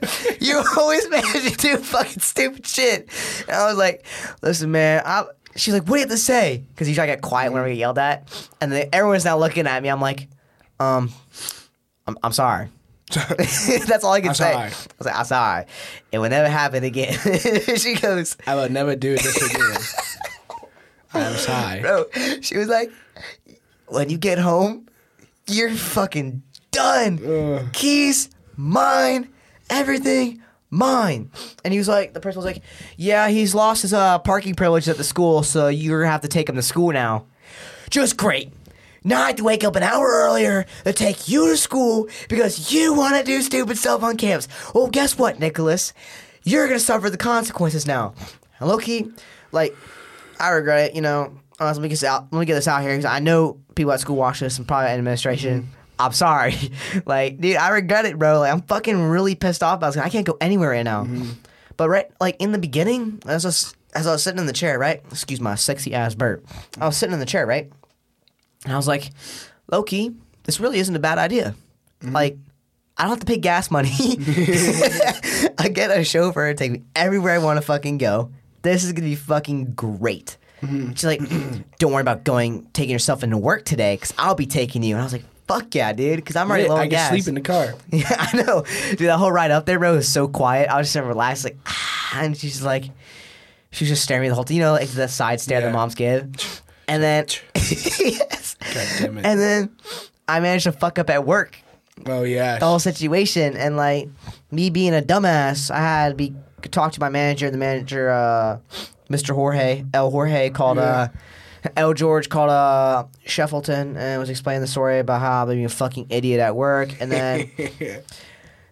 you always manage to do fucking stupid shit." And I was like, "Listen, man, I." She's like, "What do you have to say?" Because usually I get quiet whenever I get yelled at, and then everyone's now looking at me. I'm like, "Um, I'm, I'm sorry." That's all I can I'm say. sorry. I was like, I'm sorry. It will never happen again. she goes, I will never do this again. I'm sorry. bro, she was like, when you get home, you're fucking done. Ugh. Keys, mine, everything, mine. And he was like, the person was like, yeah, he's lost his uh, parking privilege at the school, so you're gonna have to take him to school now. Just great. Now I have to wake up an hour earlier to take you to school because you want to do stupid stuff on campus. Well, guess what, Nicholas? You're gonna suffer the consequences now. And low key, like, I regret it. You know, uh, let me get this out. Let me get this out here because I know people at school watch this and probably administration. I'm sorry, like, dude, I regret it, bro. Like, I'm fucking really pissed off about this. I can't go anywhere right now. But right, like in the beginning, as I was, as I was sitting in the chair, right? Excuse my sexy ass burp. I was sitting in the chair, right? And I was like, Loki, this really isn't a bad idea. Like, I don't have to pay gas money. I get a chauffeur to take me everywhere I want to fucking go. This is gonna be fucking great. She's like, don't worry about going, taking yourself into work today, because I'll be taking you. And I was like, fuck yeah, dude, because I'm already Yeah, low on I can sleep in the car. Yeah, I know. Dude, that whole ride up there, bro, was so quiet. I was just relaxed, like, ah, and she's like, she was just staring at me the whole time. You know, like the side stare Yeah. that moms give. And then, yes. God damn it. And then I managed to fuck up at work oh yeah. the whole situation. And like, me being a dumbass, I had to be talk to my manager. The manager, uh, Mr. Jorge, El Jorge, called, uh, El George called uh, Sheffleton and was explaining the story about how I'm being a fucking idiot at work. And then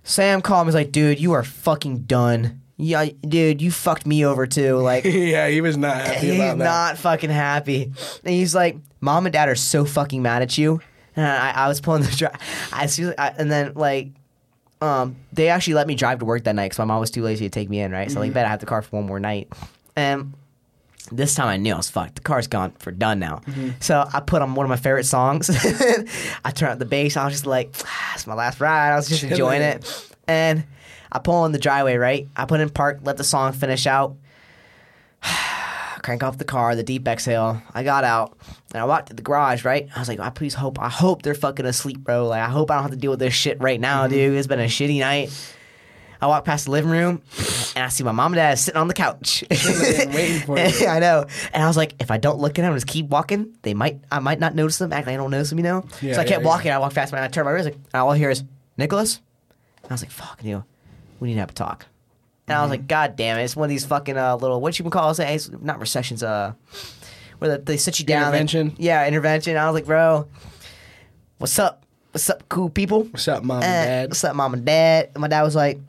Sam called me. Was like, dude, you are fucking done. Yeah, dude, you fucked me over too. Like, yeah, he was not happy he's about that. not fucking happy. And he's like, mom and dad are so fucking mad at you. And I, I was pulling the drive. I see, I, and then like, um, they actually let me drive to work that night because my mom was too lazy to take me in. Right, so like, bet I have the car for one more night. And this time I knew I was fucked. The car's gone for done now. So I put on one of my favorite songs. I turn up the bass. I was just like, ah, it's my last ride. I was just enjoying it. And I pull in the driveway, right? I put in park, let the song finish out. Crank off the car, the deep exhale. I got out and I walked to the garage, right? I was like, I please hope, I hope they're fucking asleep, bro. Like, I hope I don't have to deal with this shit right now, mm-hmm. dude. It's been a shitty night. I walk past the living room and I see my mom and dad sitting on the couch. Waiting for you. I know. And I was like, if I don't look at them, and just keep walking, they might, I might not notice them. Act like I don't notice them, you know? Yeah, so I kept yeah, walking. I walked fast, and I turned my wrist, like, and all I hear is, Nicholas? And I was like, fuck, you we need to have a talk. And I was Mm-hmm. like, God damn it. It's one of these fucking uh, little, what you can call it? It's not recessions, uh, where they, they sit you down. Intervention? yeah, intervention. I was like, bro, what's up? what's up, cool people? What's up, mom Eh, and dad? What's up, mom and dad? And my dad was like,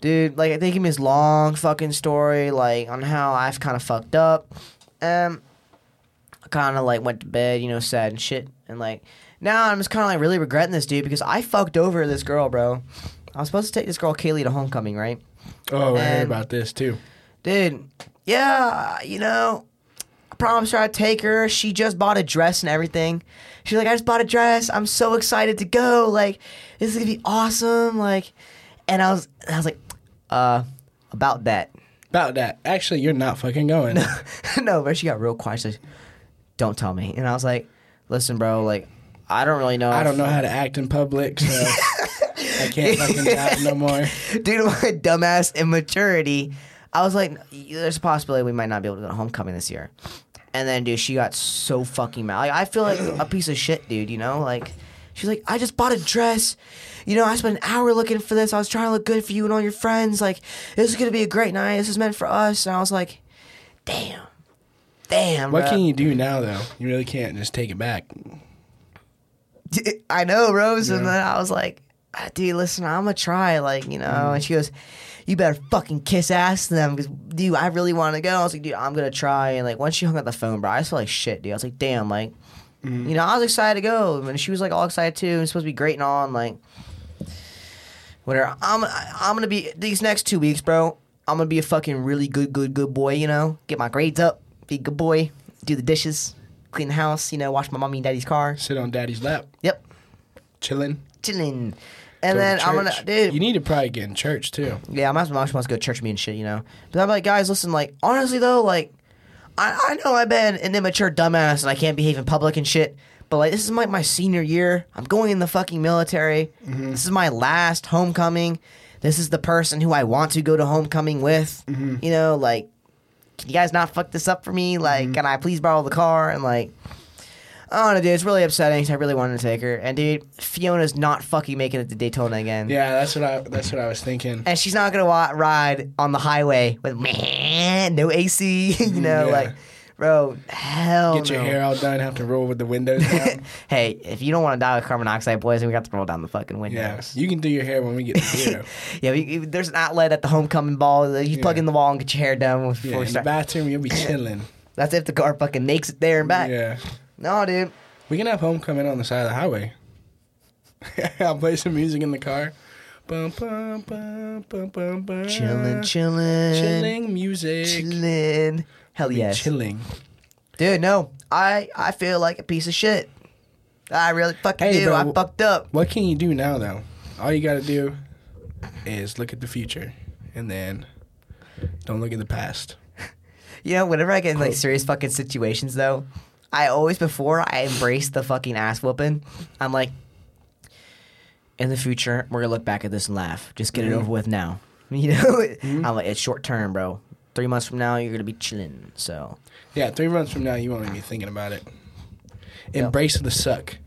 dude, like, they gave me this long fucking story, like, on how I've kind of fucked up. Um, I kind of, like, went to bed, you know, sad and shit. And, like, now I'm just kind of, like, really regretting this, dude, because I fucked over this girl, bro. I was supposed to take this girl, Kaylee, to homecoming, right? Oh, I heard about this too. Dude, yeah, you know, I promised her I'd take her. She just bought a dress and everything. She's like, I just bought a dress. I'm so excited to go. Like, this is gonna be awesome. Like, and I was, I was like, uh, about that. About that. Actually, you're not fucking going. no, but she got real quiet. She's like, don't tell me. And I was like, listen, bro, like, I don't really know. I don't know how to act in public, so I can't fucking drive no more. due to my dumbass immaturity, I was like, "There's a possibility we might not be able to go to homecoming this year." And then, dude, she got so fucking mad. Like, I feel like a piece of shit, dude. You know, like she's like, "I just bought a dress. You know, I spent an hour looking for this. I was trying to look good for you and all your friends. Like, this is gonna be a great night. This is meant for us." And I was like, "Damn, damn." What bruh." can you do now, though? You really can't just take it back. I know, Rose. And Yeah. then I was like, "Ah, dude, listen, I'm gonna try, like, you know. Mm. And she goes, you better fucking kiss ass to them because, dude, I really want to go. I was like, dude, I'm gonna try. And like, once she hung up the phone, bro, I just felt like shit, dude. I was like, damn, like, Mm-hmm. you know, I was excited to go, and she was like all excited too. It's supposed to be great and all, and like, whatever. I'm, I'm gonna be these next two weeks, bro. I'm gonna be a fucking really good, good, good boy. You know, get my grades up, be a good boy, do the dishes, clean the house. You know, wash my mommy and daddy's car. Sit on daddy's lap, Yep, chilling. chilling. And then I'm gonna, dude. You need to probably get in church too. Yeah, my mom wants to go to church with me and shit, you know. But I'm like, guys, listen, like, honestly though, like, I, I know I've been an immature dumbass and I can't behave in public and shit. But like, this is my, my senior year. I'm going in the fucking military. Mm-hmm. This is my last homecoming. This is the person who I want to go to homecoming with. Mm-hmm. You know, like, can you guys not fuck this up for me? Like, mm-hmm. can I please borrow the car? And like, I don't know, dude. It's really upsetting. I really wanted to take her. And dude, Fiona's not fucking making it to Daytona again. Yeah, that's what I. That's what I was thinking. And she's not gonna wa- ride on the highway with man, no AC. you know, Yeah. like, bro, hell Get your no. hair all done. Have to roll with the windows down. hey, if you don't want to die with carbon monoxide poison, we got to roll down the fucking yeah, windows. you can do your hair when we get zero. Yeah, we, there's an outlet at the homecoming ball. You plug in the wall and get your hair done before Yeah, we in the bathroom you'll be chilling. That's if the car fucking makes it there and back. Yeah, No, dude. we can have homecoming on the side of the highway. I'll play some music in the car. Bum, bum, bum, bum, bum, bum. Chilling, chilling, chilling music. chilling. Hell Be yes, chilling. dude. No, I I feel like a piece of shit. I really fucking Hey, do. bro, I fucked up. What can you do now, though? All you got to do is look at the future, and then don't look at the past. You know, whenever I get in like serious fucking situations, though, I always before I embrace the fucking ass whooping, I'm like, in the future, we're gonna look back at this and laugh. Just get it over with now. You know, mm-hmm. I'm like, it's short term, bro. Three months from now, you're gonna be chilling. So Yeah, three months from now, you won't even be thinking about it. Embrace the suck.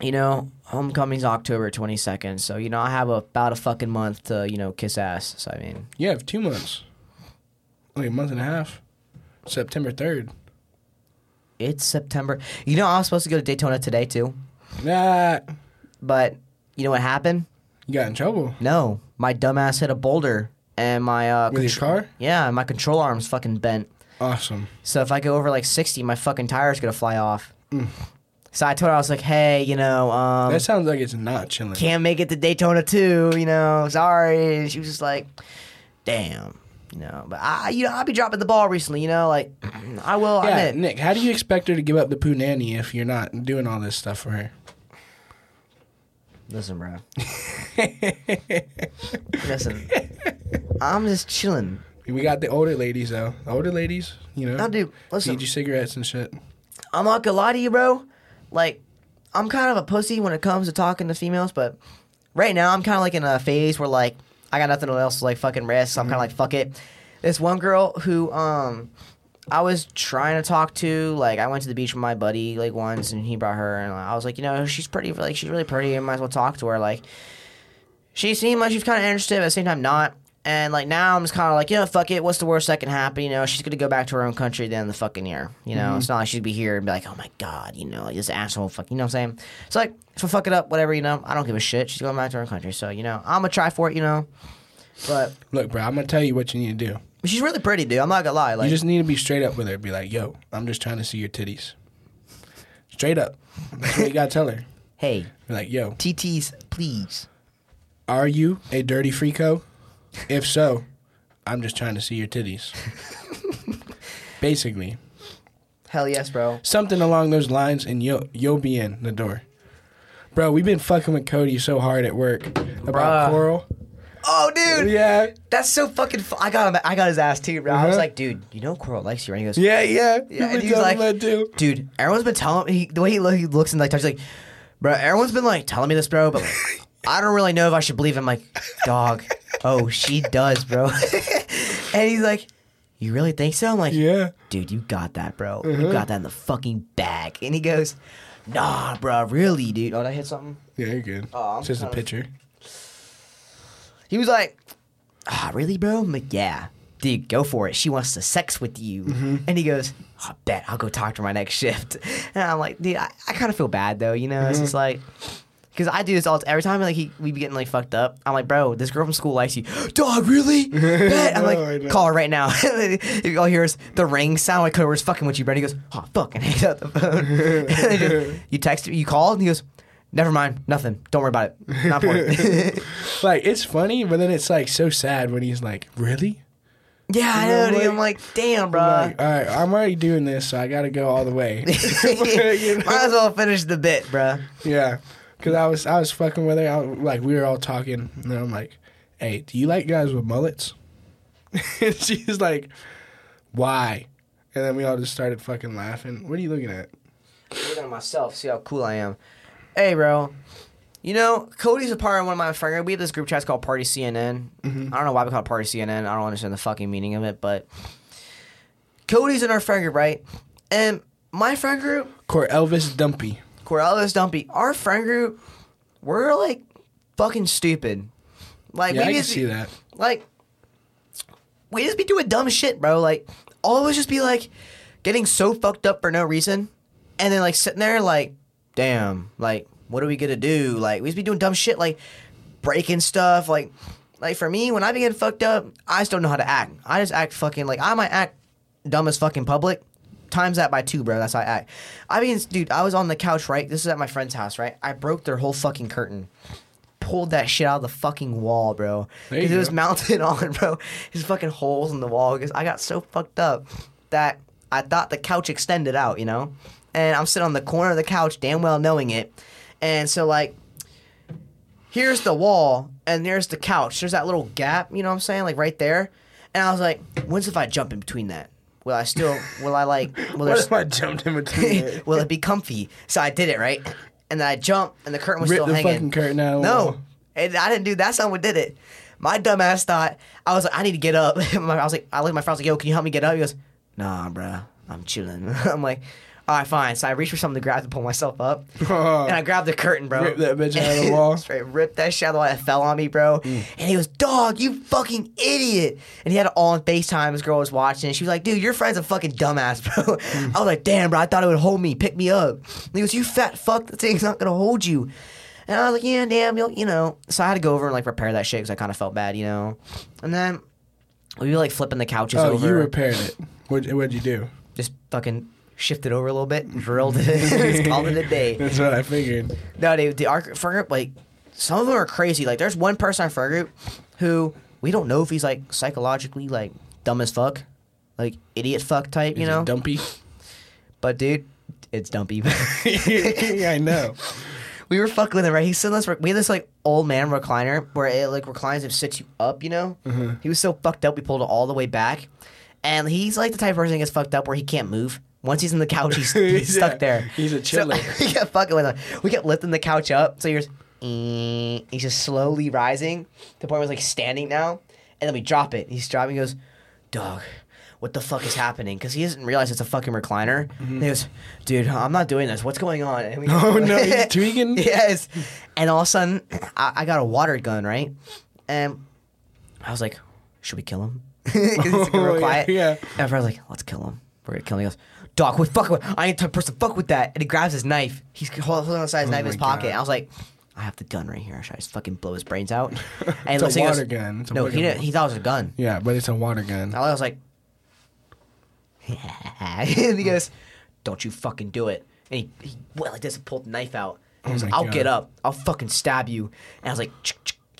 you know, homecoming's October 22nd. So you know, I have about a fucking month to you know kiss ass. So I mean, You have two months. Like a month and a half. September 3rd. It's September. You know, I was supposed to go to Daytona today too, Nah, but you know what happened? you got in trouble. No, my dumbass hit a boulder and my uh With your contr- car? Yeah, my control arm's fucking bent. Awesome. So if I go over like 60, my fucking tire's gonna fly off. Mm. So I told her I was like, hey, you know, um, that sounds like it's not chilling. can't make it to Daytona too. You know, sorry. And she was just like, damn. You know, but I, you know, I'll be dropping the ball recently. You know, like I will. yeah, admit. Nick, how do you expect her to give up the poo nanny if you're not doing all this stuff for her? Listen, bro. Listen, I'm just chilling. we got the older ladies though. The older ladies, you know, Now, dude, listen. feed you cigarettes and shit. I'm not gonna lie to you, bro. Like, I'm kind of a pussy when it comes to talking to females, but right now I'm kind of like in a phase where like I got nothing else to like fucking risk. So I'm kind of like fuck it. This one girl who um I was trying to talk to, like I went to the beach with my buddy like once, and he brought her, and I was like, you know, she's pretty, like she's really pretty, and might as well talk to her. Like, she seemed like she was kind of interested, but at the same time not. And like now, I'm just kind of like, you know, fuck it. What's the worst that can happen? You know, she's gonna go back to her own country then the end of the fucking year. You know, mm-hmm. it's not like she'd be here and be like, oh my god, you know, like this asshole, fuck, you know what I'm saying? It's like, so fuck it up, whatever. You know, I don't give a shit. She's going back to her own country, so you know, I'm gonna try for it. You know, but Look, bro, I'm gonna tell you what you need to do. she's really pretty, dude. I'm not gonna lie. Like, You just need to be straight up with her. Be like, yo, I'm just trying to see your titties. Straight up. That's what you gotta tell her. hey, Be like, yo, TTs, please. are you a dirty freako? If so, I'm just trying to see your titties. Basically, Hell yes, bro. something along those lines, and you'll you'll be in the door. Bro, we've been fucking with Cody so hard at work about Bruh. coral. Oh, dude. Yeah, That's so fucking. Fu- I got him. I got his ass too, bro. I was Uh-huh. like, dude, you know Coral likes you, right? He goes, yeah, yeah. Yeah, and he's like, that too. dude, everyone's been telling me the way he, he looks and like touches like, bro, everyone's been like telling me this, bro, but like, I don't really know if I should believe him. Like, dog, oh, she does, bro. and he's like, you really think so? I'm like, Yeah. dude, you got that, bro. You got that in the fucking bag. And he goes, nah, bro, really, dude. Oh, did I hit something? Yeah, you're good. Oh, it's just a picture. He was like, ah, really, bro? I'm like, yeah. Dude, go for it. She wants to sex with you. Mm-hmm. And he goes, I bet I'll go talk to her my next shift. And I'm like, dude, I, I kind of feel bad though, you know? It's Mm-hmm. just like, because I do this all every time like he we be getting like fucked up. I'm like, bro, this girl from school likes you. Dog, really? Bet. I'm I like, know. call her right now. if all hears the ring sound, like whoever's fucking with you, bro. He goes, oh fuck, and hangs up the phone. and just, you text, you call, and he goes, never mind, nothing. Don't worry about it. Not important. Like it's funny, but then it's like so sad when he's like, "Really?" Yeah, I You know, dude. I'm like, damn, bro. Like, all right, I'm already doing this, so I got to go all the way. You know? Might as well finish the bit, bro. Yeah, because I was I was fucking with her. I, like we were all talking, and I'm like, "Hey, do you like guys with mullets?" and she's like, "Why?" And then we all just started fucking laughing. What are you looking at? Looking at myself, see how cool I am. Hey, bro. You know, Cody's a part of one of my friend group. We have this group chat called Party CNN. Mm-hmm. I don't know why we call it Party CNN. I don't understand the fucking meaning of it, but Cody's in our friend group, right? And my friend group, Core Elvis Dumpy. Corellis Dumpy, our friend group, we're like fucking stupid. Like Yeah, I we can just see that. like we just be doing dumb shit, bro. Like all of us just be like getting so fucked up for no reason, and then like sitting there like, damn, like what are we gonna do? Like we just be doing dumb shit, like breaking stuff. Like like for me, when I be getting fucked up, I just don't know how to act. I just act fucking like I might act dumb as fucking public. Times that by two, bro. That's how I act. I mean, dude, I was on the couch, right? This is at my friend's house, right? I broke their whole fucking curtain pulled that shit out of the fucking wall, bro. Because it was mounted on, bro. His fucking holes in the wall. Because I got so fucked up that I thought the couch extended out, you know? And I'm sitting on the corner of the couch, damn well knowing it. And so, like, here's the wall, and there's the couch. There's that little gap, you know what I'm saying? Like, right there. And I was like, when's if I jump in between that? Will I still, will I, like, will What if I jumped in between it? will it be comfy? So I did it, right? And then I jumped, and the curtain was Rip still the hanging. fucking curtain out No, and I didn't do that. Someone did it. My dumbass thought I was like, I need to get up. I was like, I looked at my friend. I was like, Yo, can you help me get up? He goes, Nah, bro, I'm chilling. I'm like, All right, fine. So I reached for something to grab to pull myself up, and I grabbed the curtain, bro. Rip that bitch out of the wall. Straight ripped that shit out of the wall. It fell on me, bro. Mm. And he goes, Dog, you fucking idiot. And he had it all on FaceTime. His girl was watching. And she was like, Dude, your friend's a fucking dumbass, bro. Mm. I was like, Damn, bro, I thought it would hold me, pick me up. And he goes, You fat fuck, the thing's not gonna hold you. And I was like, Yeah, damn, you'll, you know. So I had to go over and like repair that shit because I kind of felt bad, you know. And then we were like flipping the couches Oh, over. you repaired it. What what'd you do? just fucking shifted over a little bit, and drilled it, just called it a day. That's what I figured. No, dude, the our friend group, like, some of them are crazy. Like, there's one person on our friend group who we don't know if he's like psychologically like dumb as fuck, like idiot fuck type, you Is know. dumpy? But dude, it's dumpy. yeah, I know. we were fucking with him, right? He's sitting this. We had this like old man recliner where it like reclines and sits you up, you know. Mm-hmm. He was so fucked up, we pulled it all the way back, and he's like the type of person that gets fucked up where he can't move. Once he's in the couch, he's, he's Yeah, stuck there. he's a So, chiller. we kept fucking with him. We kept lifting the couch up, so he's eh, he's just slowly rising the point was like standing now, and then we drop it. He's dropping. He goes, "Dog, what the fuck is happening?" Because he doesn't realize it's a fucking recliner. And he goes, "Dude, I'm not doing this. What's going on?" And we Oh, no, he's tweaking? yes. And all of a sudden, I, I got a water gun right, and I was like, should we kill him? he's like, oh, real Oh, quiet. yeah. And I was like, let's kill him. We're gonna kill him. He goes, dog, quit fucking with I ain't the type of person to fuck with that. And he grabs his knife. He's holding on the side of his Oh knife in his pocket. God. And I was like, I have the gun right here. Should I just fucking blow his brains out? And It's a he goes- water gun. It's no, he didn't. He thought it was a gun. Yeah, but it's a water gun. I was like, and he goes, "Don't you fucking do it!" And he, well he went like this and pulled the knife out. And he was Oh like, "I'll God. get up. I'll fucking stab you." And I was like,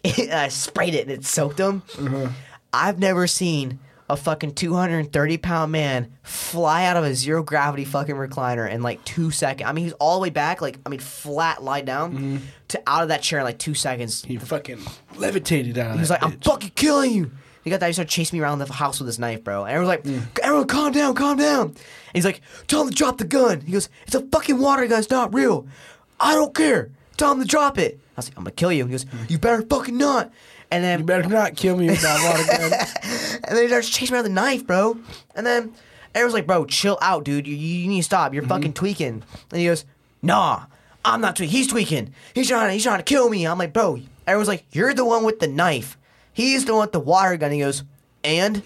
and I sprayed it and it soaked him. Uh-huh. I've never seen a fucking 230 pound man fly out of a zero gravity fucking recliner in like two seconds. I mean, he's all the way back, like I mean, flat, lie down Mm-hmm. to out of that chair in like two seconds. He fucking levitated out of He was that like, I'm fucking killing you. He got that. He started chasing me around the house with his knife, bro. And everyone's like, everyone, calm down, calm down. And he's like, tell him to drop the gun. He goes, it's a fucking water gun. It's not real. I don't care. Tell him to drop it. I was like, I'm gonna kill you. He goes, you better fucking not. And then, You better not kill me with that water gun. and then he starts chasing me around the knife, bro. And then everyone's like, bro, chill out, dude. You, you need to stop. You're mm-hmm. fucking tweaking. And he goes, nah, I'm not tweaking. He's tweaking. He's trying. He's trying to kill me. I'm like, bro. Everyone's like, you're the one with the knife. He's the one with the water gun. He goes, and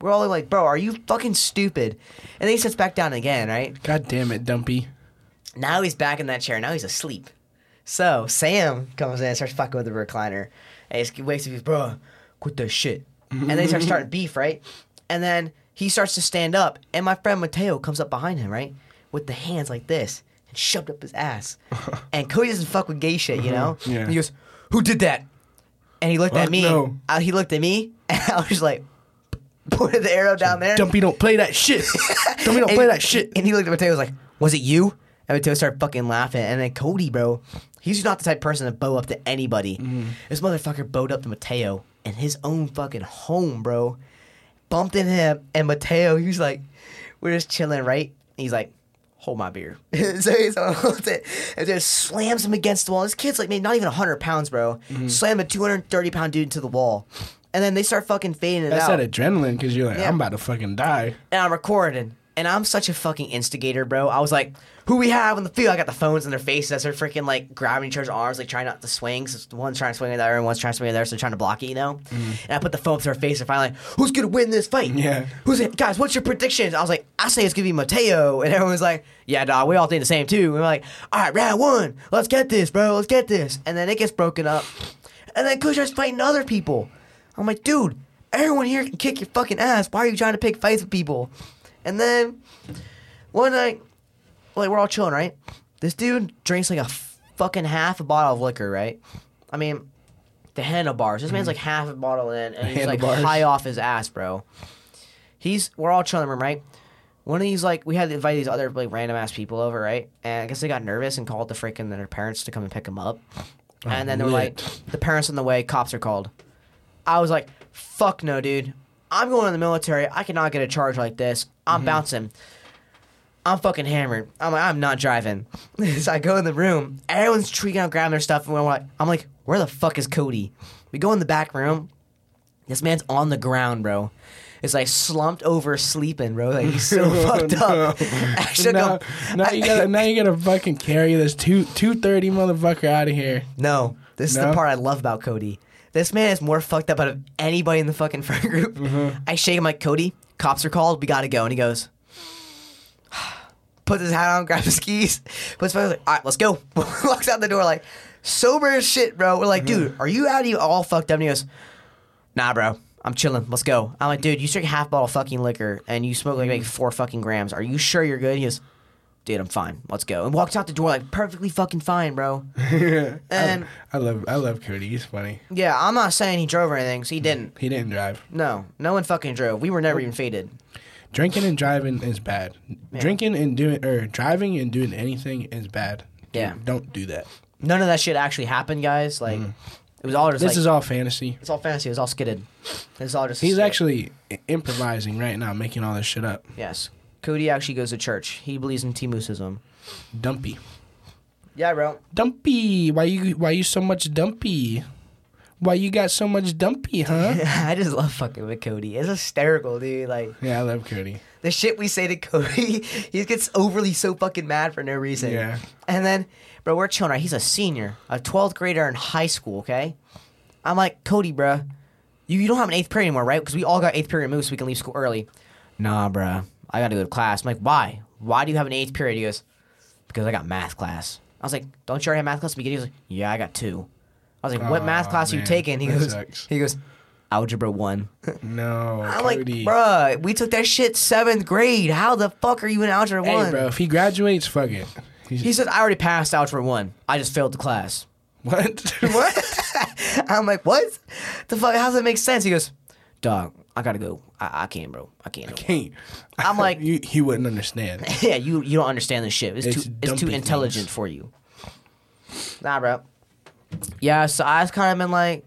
we're all like, bro, are you fucking stupid? And then he sits back down again, right? God damn it, Dumpy. Now he's back in that chair. Now he's asleep. So Sam comes in and starts fucking with the recliner. And he wakes up, he's, bro, quit that shit. And then he starts starting beef, right? And then he starts to stand up. And my friend Mateo comes up behind him, right? With the hands like this and shoved up his ass. and Cody doesn't fuck with gay shit, you know? Yeah. And he goes, who did that? And he looked at me. no. Uh, he looked at me. And I was like, pointed the arrow down there. Dumpy don't play that shit. Dumpy don't And- play that shit. And he looked at Mateo and was like, Was it you? And Mateo started fucking laughing. And then Cody, bro, he's not the type of person to bow up to anybody. Mm-hmm. This motherfucker bowed up to Mateo in his own fucking home, bro. Bumped in him. And Mateo, he was like, We're just chilling, right? He's like, Hold my beer. so he's holds it and just slams him against the wall. This kid's like maybe not even 100 pounds, bro. Mm-hmm. Slam a 230 pound dude into the wall. And then they start fucking fading it That's out that adrenaline because you're like, Yeah. I'm about to fucking die. and I'm recording. And I'm such a fucking instigator, bro. I was like, who we have on the field? I got the phones in their faces as they're freaking like grabbing each other's arms, like trying not to swing. So one's trying to swing at the other, and one's trying to swing at the other, so they're trying to block it, you know? Mm-hmm. And I put the phone up to their face and finally, like, who's gonna win this fight? Yeah. Who's it? Guys, what's your predictions? I was like, I say it's gonna be Mateo. And everyone was like, yeah, dog, we all think the same too. And we're like, all right, round one, let's get this, bro, let's get this. And then it gets broken up. And then Kush starts fighting other people. I'm like, dude, everyone here can kick your fucking ass. Why are you trying to pick fights with people? And then one night, like we're all chilling, right? This dude drinks like a fucking half a bottle of liquor, right? I mean, the handlebars. This man's mm-hmm. like half a bottle in, and he's like Handlebars. high off his ass, bro. He's we're all chilling in the room, right? One of these like we had to invite these other like random ass people over, right? And I guess they got nervous and called the freaking their parents to come and pick them up. Oh, and then they were like, lit. the parents on the way, cops are called. I was like, fuck no, dude. I'm going in the military. I cannot get a charge like this. I'm mm-hmm. bouncing. I'm fucking hammered. I'm like, I'm not driving. so I go in the room. Everyone's freaking out, grabbing their stuff, and we're like, I'm like, where the fuck is Cody? We go in the back room. This man's on the ground, bro. It's like slumped over, sleeping, bro. Like he's so fucked up. I shook now, him. now you gotta now you gotta fucking carry this two two thirty motherfucker out of here. No, this is the part I love about Cody. This man is more fucked up out of anybody in the fucking friend group. Mm-hmm. I shake him like Cody. Cops are called. We gotta go. And he goes, puts his hat on, grabs his keys, puts his phone. Like, all right, let's go. Walks out the door like sober as shit, bro. We're like, Mm-hmm. dude, are you out of you all fucked up? And he goes, Nah, bro. I'm chilling. Let's go. I'm like, dude, you drink half bottle of fucking liquor and you smoke like, like four fucking grams. Are you sure you're good? He goes, dude, I'm fine. Let's go. And walks out the door like perfectly fucking fine, bro. And I love I love Cody. He's funny. yeah, I'm not saying he drove or anything, so he didn't. He didn't drive. No, no one fucking drove. We were never even faded. Drinking and driving is bad. Drinking and doing or driving and doing anything is bad. Yeah. Don't do that. None of that shit actually happened, guys. Like, mm. it was all just This like, is all fantasy. it's all fantasy. It was all skidded. It's all just. He's actually improvising right now, making all this shit up. yes. Cody actually goes to church. He believes in Timusism. Dumpy. Yeah, bro. Dumpy. Why you why you so much dumpy? Why you got so much dumpy, huh? I just love fucking with Cody. It's hysterical, dude. Like yeah, I love Cody. the shit we say to Cody, he gets overly so fucking mad for no reason. Yeah. And then, bro, we're chilling. Right? He's a senior, a 12th grader in high school. Okay. I'm like, Cody, bro, you, you don't have an eighth period anymore, right? Because we all got eighth period removed so we can leave school early. Nah, bro, I got to go to class. I'm like, why? Why do you have an eighth period? He goes, because I got math class. I was like, don't you already have math class at the beginning? He was like, yeah, I got two. I was like, what math Aw, class are you taking? He goes, sucks. he goes, algebra one. No, I'm like, Cody. bruh, we took that shit seventh grade. How the fuck are you in algebra Hey, one? bro, if he graduates, fuck it. He's, He said, I already passed algebra one. I just failed the class. what? what? I'm like, what? The fuck? How does that make sense? He goes, dog, I gotta go. I, I can't, bro. I can't. no more." Can't. I'm like- you, he wouldn't understand. yeah, you you don't understand this shit. It's, It's too it's too intelligent things. for you. Nah, bro. Yeah, so I've kind of been like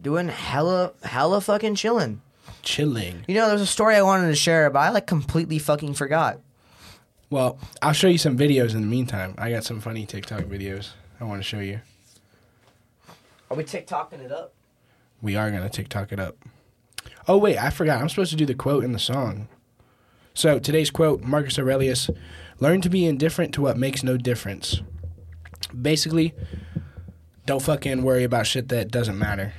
doing hella hella fucking chilling. Chilling. You know, there's a story I wanted to share, but I like completely fucking forgot. Well, I'll show you some videos in the meantime. I got some funny TikTok videos I want to show you. Are we TikToking it up? We are gonna TikTok it up. Oh wait, I forgot. I'm supposed to do the quote in the song. So today's quote, Marcus Aurelius: "Learn to be indifferent to what makes no difference." Basically, don't fucking worry about shit that doesn't matter.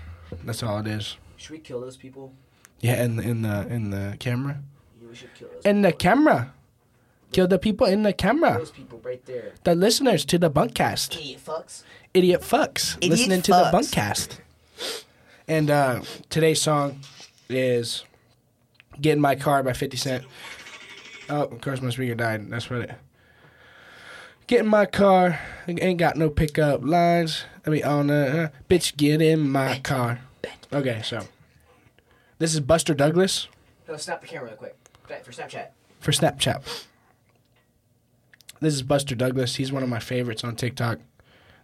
That's all it is. Should we kill those people? Yeah, in in the in the camera. We should kill those. In the camera. Kill the people in the camera. Those people right there. The listeners to the bunkast. Idiot fucks. Idiot fucks. Idiot listening to fucks. the bunkast. And uh, today's song is "Get in My Car" by Fifty Cent. Oh, of course my speaker died. That's what it. Get in my car. Ain't got no pickup lines. I mean, on the uh, bitch, get in my car. Okay, so this is Buster Douglas No, snap the camera real quick for Snapchat. for Snapchat. This is Buster Douglas. He's one of my favorites on TikTok.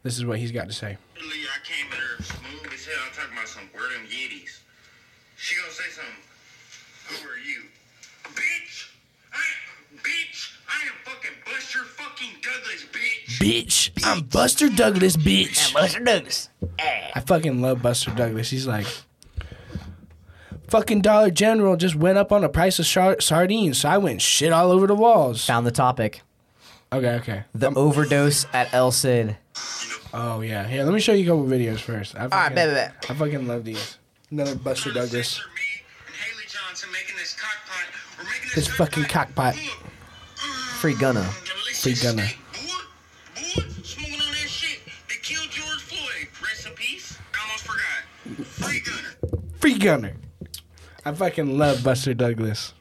This is what he's got to say. Literally, I came at her smooth as hell. I'm talking about some word them Yetis. She gonna say something. Who are you? Bitch! I bitch! I am fucking Buster fucking Douglas, bitch! Bitch, I'm Buster Douglas, bitch. Buster Douglas. Eh. I fucking love Buster Douglas. He's like, fucking Dollar General just went up on the price of shar- sardines, so I went shit all over the walls. Found the topic. Okay, okay. The overdose at El Cid. Oh yeah, here. Let me show you a couple videos first. I fucking, bet, bet, bet. I fucking love these. Another Buster Douglas. Censor me and Haley Johnson making this cockpot. We're making This fucking cockpot. Free Gunna. Free Gunna. Free Gunna. I fucking love Buster Douglas.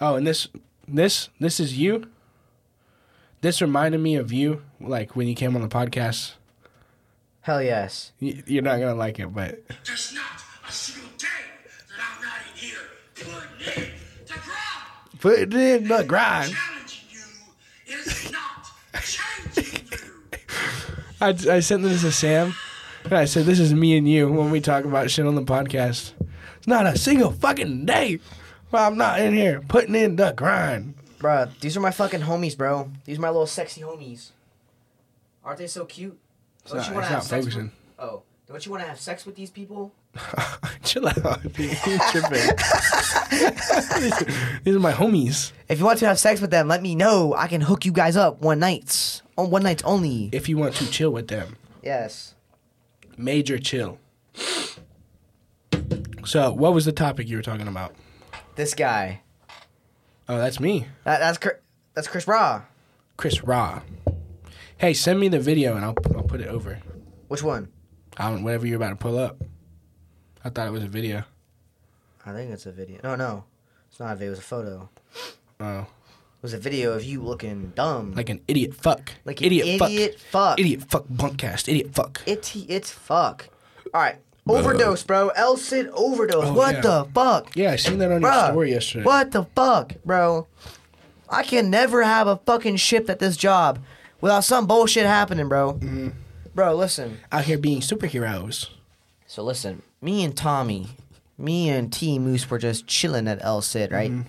Oh, and this, this, this is you. This reminded me of you, like when you came on the podcast. Hell yes. Y- You're not gonna like it, but There's not a single day that I'm not in here putting in the ground. put it in the grind. Challenging you is not changing you. I, I sent this to Sam. I said, "This is me and you when we talk about shit on the podcast. It's not a single fucking day where I'm not in here putting in the grind." Bruh, these are my fucking homies, bro. These are my little sexy homies. Aren't they so cute? It's not, you it's not focusing. With, oh, don't you want to have sex with these people? Chill out, dude. You're tripping. These are my homies. If you want to have sex with them, let me know. I can hook you guys up one nights. On one nights only. If you want to chill with them, Yes. Major chill. So, what was the topic you were talking about? This guy. Oh, that's me, That, that's Chris, that's Chris Raw. Chris Raw. Hey, send me the video and I'll I'll put it over. Which one? I don't whatever you're about to pull up. I thought it was a video. I think it's a video. No, no. It's not a video. It was a photo. Oh, was a video of you looking dumb. like an idiot fuck. Like an idiot, fuck. idiot fuck. fuck. Idiot fuck bunkast. Idiot fuck. It's it's fuck. All right, overdose, bro. El Cid overdose. Oh, what yeah. the fuck, Yeah, I seen that on your story yesterday. What the fuck, bro? I can never have a fucking shift at this job without some bullshit happening, bro. Mm-hmm. Bro, listen. Out here being superheroes. So listen, me and Tommy, me and T Moose were just chilling at El Cid, right? Mm-hmm.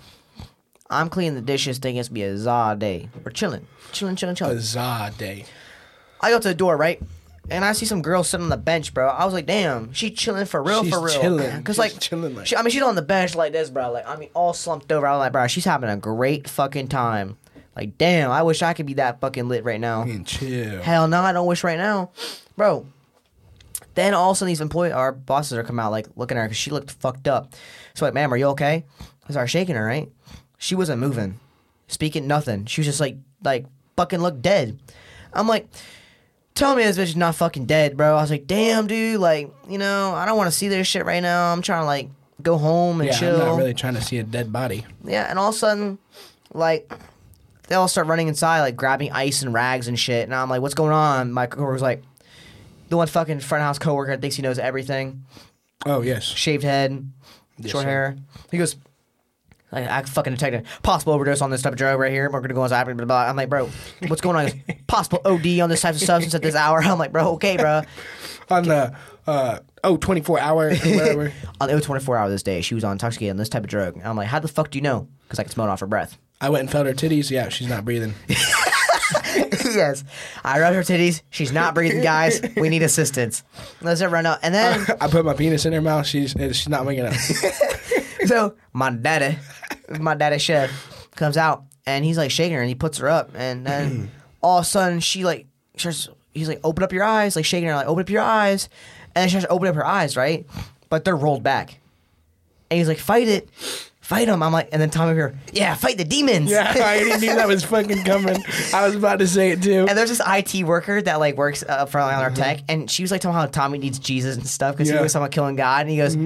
I'm cleaning the dishes, thinking it's gonna be a za day. We're chilling, chilling, chilling, chilling. A za day. I go to the door, right? And I see some girl sitting on the bench, bro. I was like, damn, she chilling for real, She's for real. chilling. Cause She's like, chilling like- she, I mean, she's on the bench like this, bro. Like, I mean, all slumped over. I was like, bro, she's having a great fucking time. Like, damn, I wish I could be that fucking lit right now. And chill. Hell no, I don't wish right now, bro. Then all of a sudden, these employee, our bosses are coming out like looking at her because she looked fucked up. So like, ma'am, are you okay? I started shaking her, right? She wasn't moving, speaking nothing. She was just like, like fucking looked dead. I'm like, tell me this bitch is not fucking dead, bro. I was like, damn, dude, like, you know, I don't want to see this shit right now. I'm trying to like go home and Yeah, chill. I'm not really trying to see a dead body. Yeah, and all of a sudden, like, they all start running inside, like grabbing ice and rags and shit. And I'm like, what's going on? My coworker's like, the one fucking front house coworker that thinks he knows everything, Oh yes. shaved head, Yes, short sir. hair. He goes, like, I fucking detected possible overdose on this type of drug right here. We're gonna go on blah, blah, blah. I'm like, bro, what's going on? Possible OD on this type of substance at this hour. I'm like, bro, okay, bro. On the uh oh 24 hour or whatever. On the 24 hour this day, she was on intoxicated on this type of drug. And I'm like, how the fuck do you know? Because I can smell it off her breath. I went and felt her titties. Yeah, she's not breathing. yes. I rubbed her titties. She's not breathing, guys. We need assistance. Let's run out. And then, I put my penis in her mouth. She's she's not waking up. so my daddy, my dad daddy chef, comes out and he's like shaking her and he puts her up. And then all of a sudden she like, starts, he's like, open up your eyes, like shaking her, like, open up your eyes. And she starts to open up her eyes, right? But they're rolled back. And he's like, fight it. Fight him. I'm like, and then Tommy here, yeah, fight the demons. Yeah, I didn't knew that was fucking coming. I was about to say it too. And there's this IT worker that like works uh, for on our tech, and she was like talking about how Tommy needs Jesus and stuff because Yeah. he was talking about killing God, and he goes,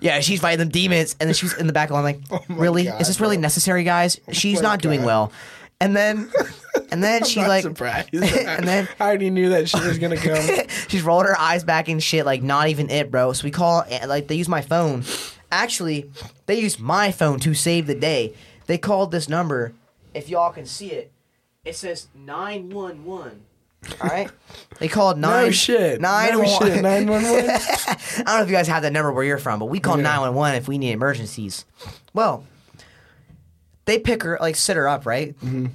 "Yeah, she's fighting them demons," and then she's in the back. I'm like, my "Really? God, Is this really bro. necessary, guys? She's my not doing well." And then, and then she like, surprised. and then I already knew that she was gonna come. she's rolling her eyes back and shit, like not even it, bro. So we call, eh, like they use my phone. Actually, they used my phone to save the day. They called this number. If y'all can see it, it says nine one one. All right, they called nine. No shit. Nine no one- shit. Nine one one. I don't know if you guys have that number where you're from, but we call Yeah. 911 if we need emergencies. Well, they pick her, like, sit her up, right? Mm-hmm.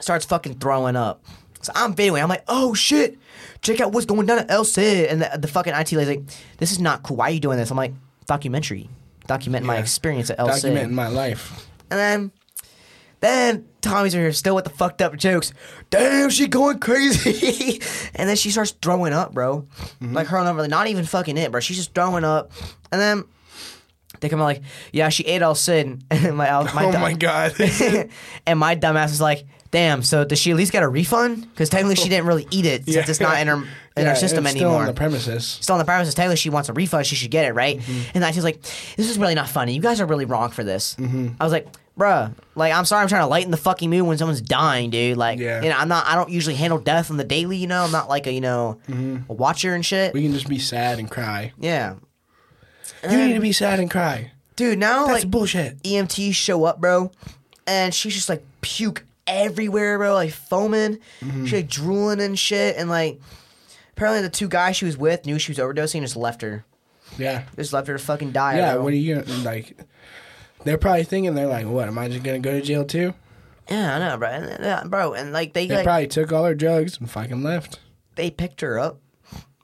Starts fucking throwing up. So I'm videoing. I'm like, oh shit, check out what's going down at El Cid. And the, the fucking IT lady's like, this is not cool. Why are you doing this? I'm like, documentary. Document my Yeah. experience at El Cid. Documenting my life. And then, then Tommy's over here still with the fucked up jokes. Damn, she going crazy. and then she starts throwing up, bro. Mm-hmm. Like her number, not even fucking it, bro. She's just throwing up. And then they come out like, yeah, she ate all sin. And my, my oh my god. and my dumbass is like, damn. So does she at least get a refund? Because technically she didn't really eat it since it's not in her in Yeah, her system it's Still anymore on the premises. still on the premises. Technically, she wants a refund. She should get it, right? Mm-hmm. And then she's like, "This is really not funny. You guys are really wrong for this." I was like, "Bruh, like, I'm sorry. I'm trying to lighten the fucking mood when someone's dying, dude. Like, Yeah. you know, I'm not. I don't usually handle death on the daily. You know, I'm not like a you know a watcher and shit. Mm-hmm. We can just be sad and cry. yeah, You need to be sad and cry. dude. Now That's like bullshit. EMTs show up, bro, and she's just like puke everywhere, bro, like foaming. Mm-hmm. She's like drooling and shit, and like apparently the two guys she was with knew she was overdosing and just left her. Yeah. Just left her to fucking die. Yeah. bro. What are you gonna like? They're probably thinking they're like, "What? Am I just gonna go to jail too?" Yeah, I know, bro. And, uh, bro, and like they They like, probably took all her drugs and fucking left. they picked her up,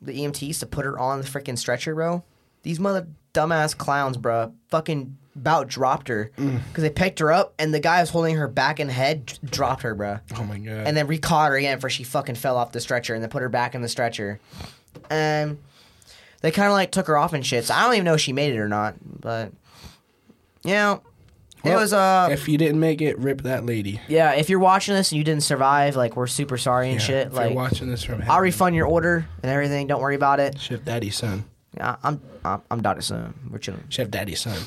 the EMTs to put her on the freaking stretcher, bro. These mother dumbass clowns, bro, fucking about dropped her Mm. because they picked her up and the guy was holding her back and head d- dropped her, bro, Oh my god. and then recaught her again for she fucking fell off the stretcher and then put her back in the stretcher, and they kind of like took her off and shit. So I don't even know if she made it or not, but you know. it Well, was uh if you didn't make it, rip that lady. yeah. If you're watching this and you didn't survive, like we're super sorry and Yeah, shit. if Like you're watching this from I'll heaven, refund your order and everything. Don't worry about it. Chef Daddy's son. Yeah, I'm I'm, I'm. We're chilling. Chef Daddy's son.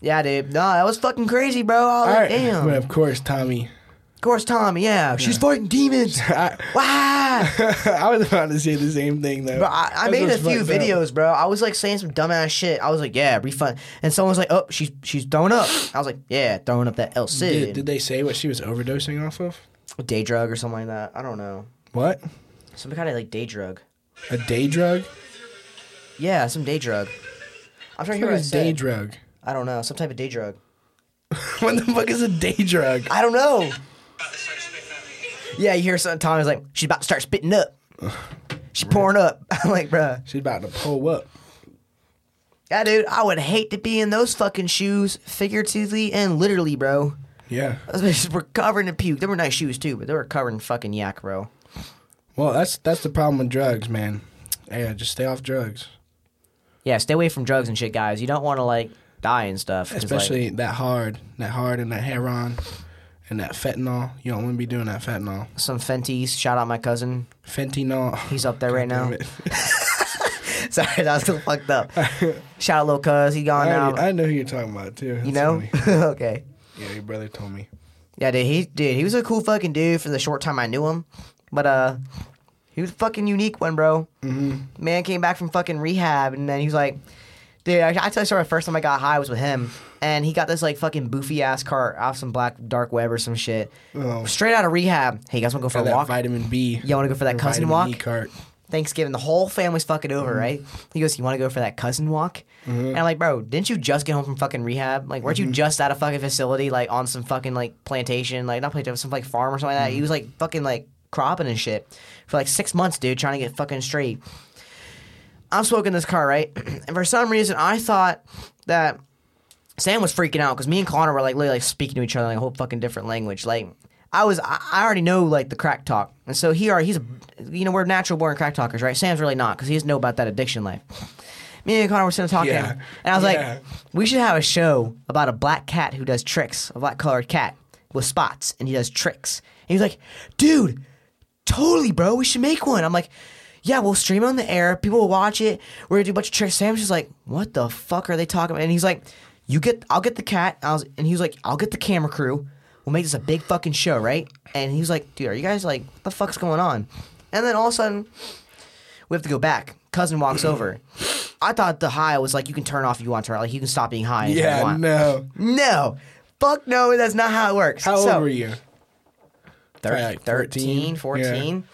Yeah, dude. No, that was fucking crazy, bro. I was All like, right. damn. But of course, Tommy. Of course, Tommy. Yeah, she's fighting demons. I, wow. I was about to say the same thing though. Bro, I, I made a few fucked up. videos, bro. I was like saying some dumbass shit. I was like, yeah, refund. And someone was like, oh, she's she's throwing up. I was like, yeah, throwing up that El Did, Cid. did they say what she was overdosing off of? A day drug or something like that. I don't know. What? Some kind of like day drug. A day drug? Yeah, some day drug. I'm trying to hear What what I is day said. drug? I don't know. Some type of day drug. what the fuck is a day drug? I don't know. About to start spitting up. Yeah, you hear some Tommy's like, she's about to start spitting up. She's pouring up. I'm like, bruh. She's about to pull up. Yeah, dude, I would hate to be in those fucking shoes, figuratively and literally, bro. Yeah. Those bitches were covered in puke. They were nice shoes too, but they were covered in fucking yak, bro. Well, that's that's the problem with drugs, man. Yeah, just stay off drugs. Yeah, stay away from drugs and shit, guys. You don't want to like die and stuff. 'cause, like, Especially that hard, that hard, and that heroin, and that fentanyl. You don't want to be doing that fentanyl. some Fenties. Shout out my cousin. Fentanyl. He's up there right now. Sorry, that was so fucked up. Shout out little cuz. He gone I, now. I know who you're talking about too. you know? okay. Yeah, your brother told me. Yeah, dude. He dude. He was a cool fucking dude for the short time I knew him, but uh, he was a fucking unique one, bro. Mm-hmm. Man came back from fucking rehab, and then he was like, dude. I, I tell you, story. First time I got high was with him, and he got this like fucking boofy ass cart off some black dark web or some shit, Oh, straight out of rehab. Hey, you guys want to go for a that walk? vitamin B. Y'all want to go for that cousin vitamin walk? E cart. Thanksgiving, the whole family's fucking over, Mm-hmm. right? He goes, "You want to go for that cousin walk?" And I'm like, "Bro, didn't you just get home from fucking rehab? Like, weren't Mm-hmm. you just at a fucking facility, like on some fucking like plantation, like not plantation, some like farm or something like that? Mm-hmm. He was like fucking like cropping and shit for like six months, dude, trying to get fucking straight." I'm smoking this car, right? and for some reason, I thought that Sam was freaking out because me and Connor were like literally like speaking to each other in like a whole fucking different language. Like I was, I I already know like the crack talk, and so he already he's a, you know, we're natural born crack talkers, right? Sam's really not because he doesn't know about that addiction life. Me and Connor were sitting talking, Yeah. and I was Yeah. like, we should have a show about a black cat who does tricks, a black colored cat with spots, and he does tricks. And he's like, dude, totally, bro. We should make one. I'm like, yeah, we'll stream on the air. People will watch it. We're gonna do a bunch of tricks. Sam's just like, what the fuck are they talking about? And he's like, you get, I'll get the cat. I was, and he was like, I'll get the camera crew. We'll make this a big fucking show, right? And he was like, dude, are you guys like, what the fuck's going on? And then all of a sudden, we have to go back. Cousin walks over. I thought the high was like you can turn off if you want to, like you can stop being high. if you Yeah, want. no. no, fuck no, that's not how it works. How so, old were you? Thir- like 13, 14. 14?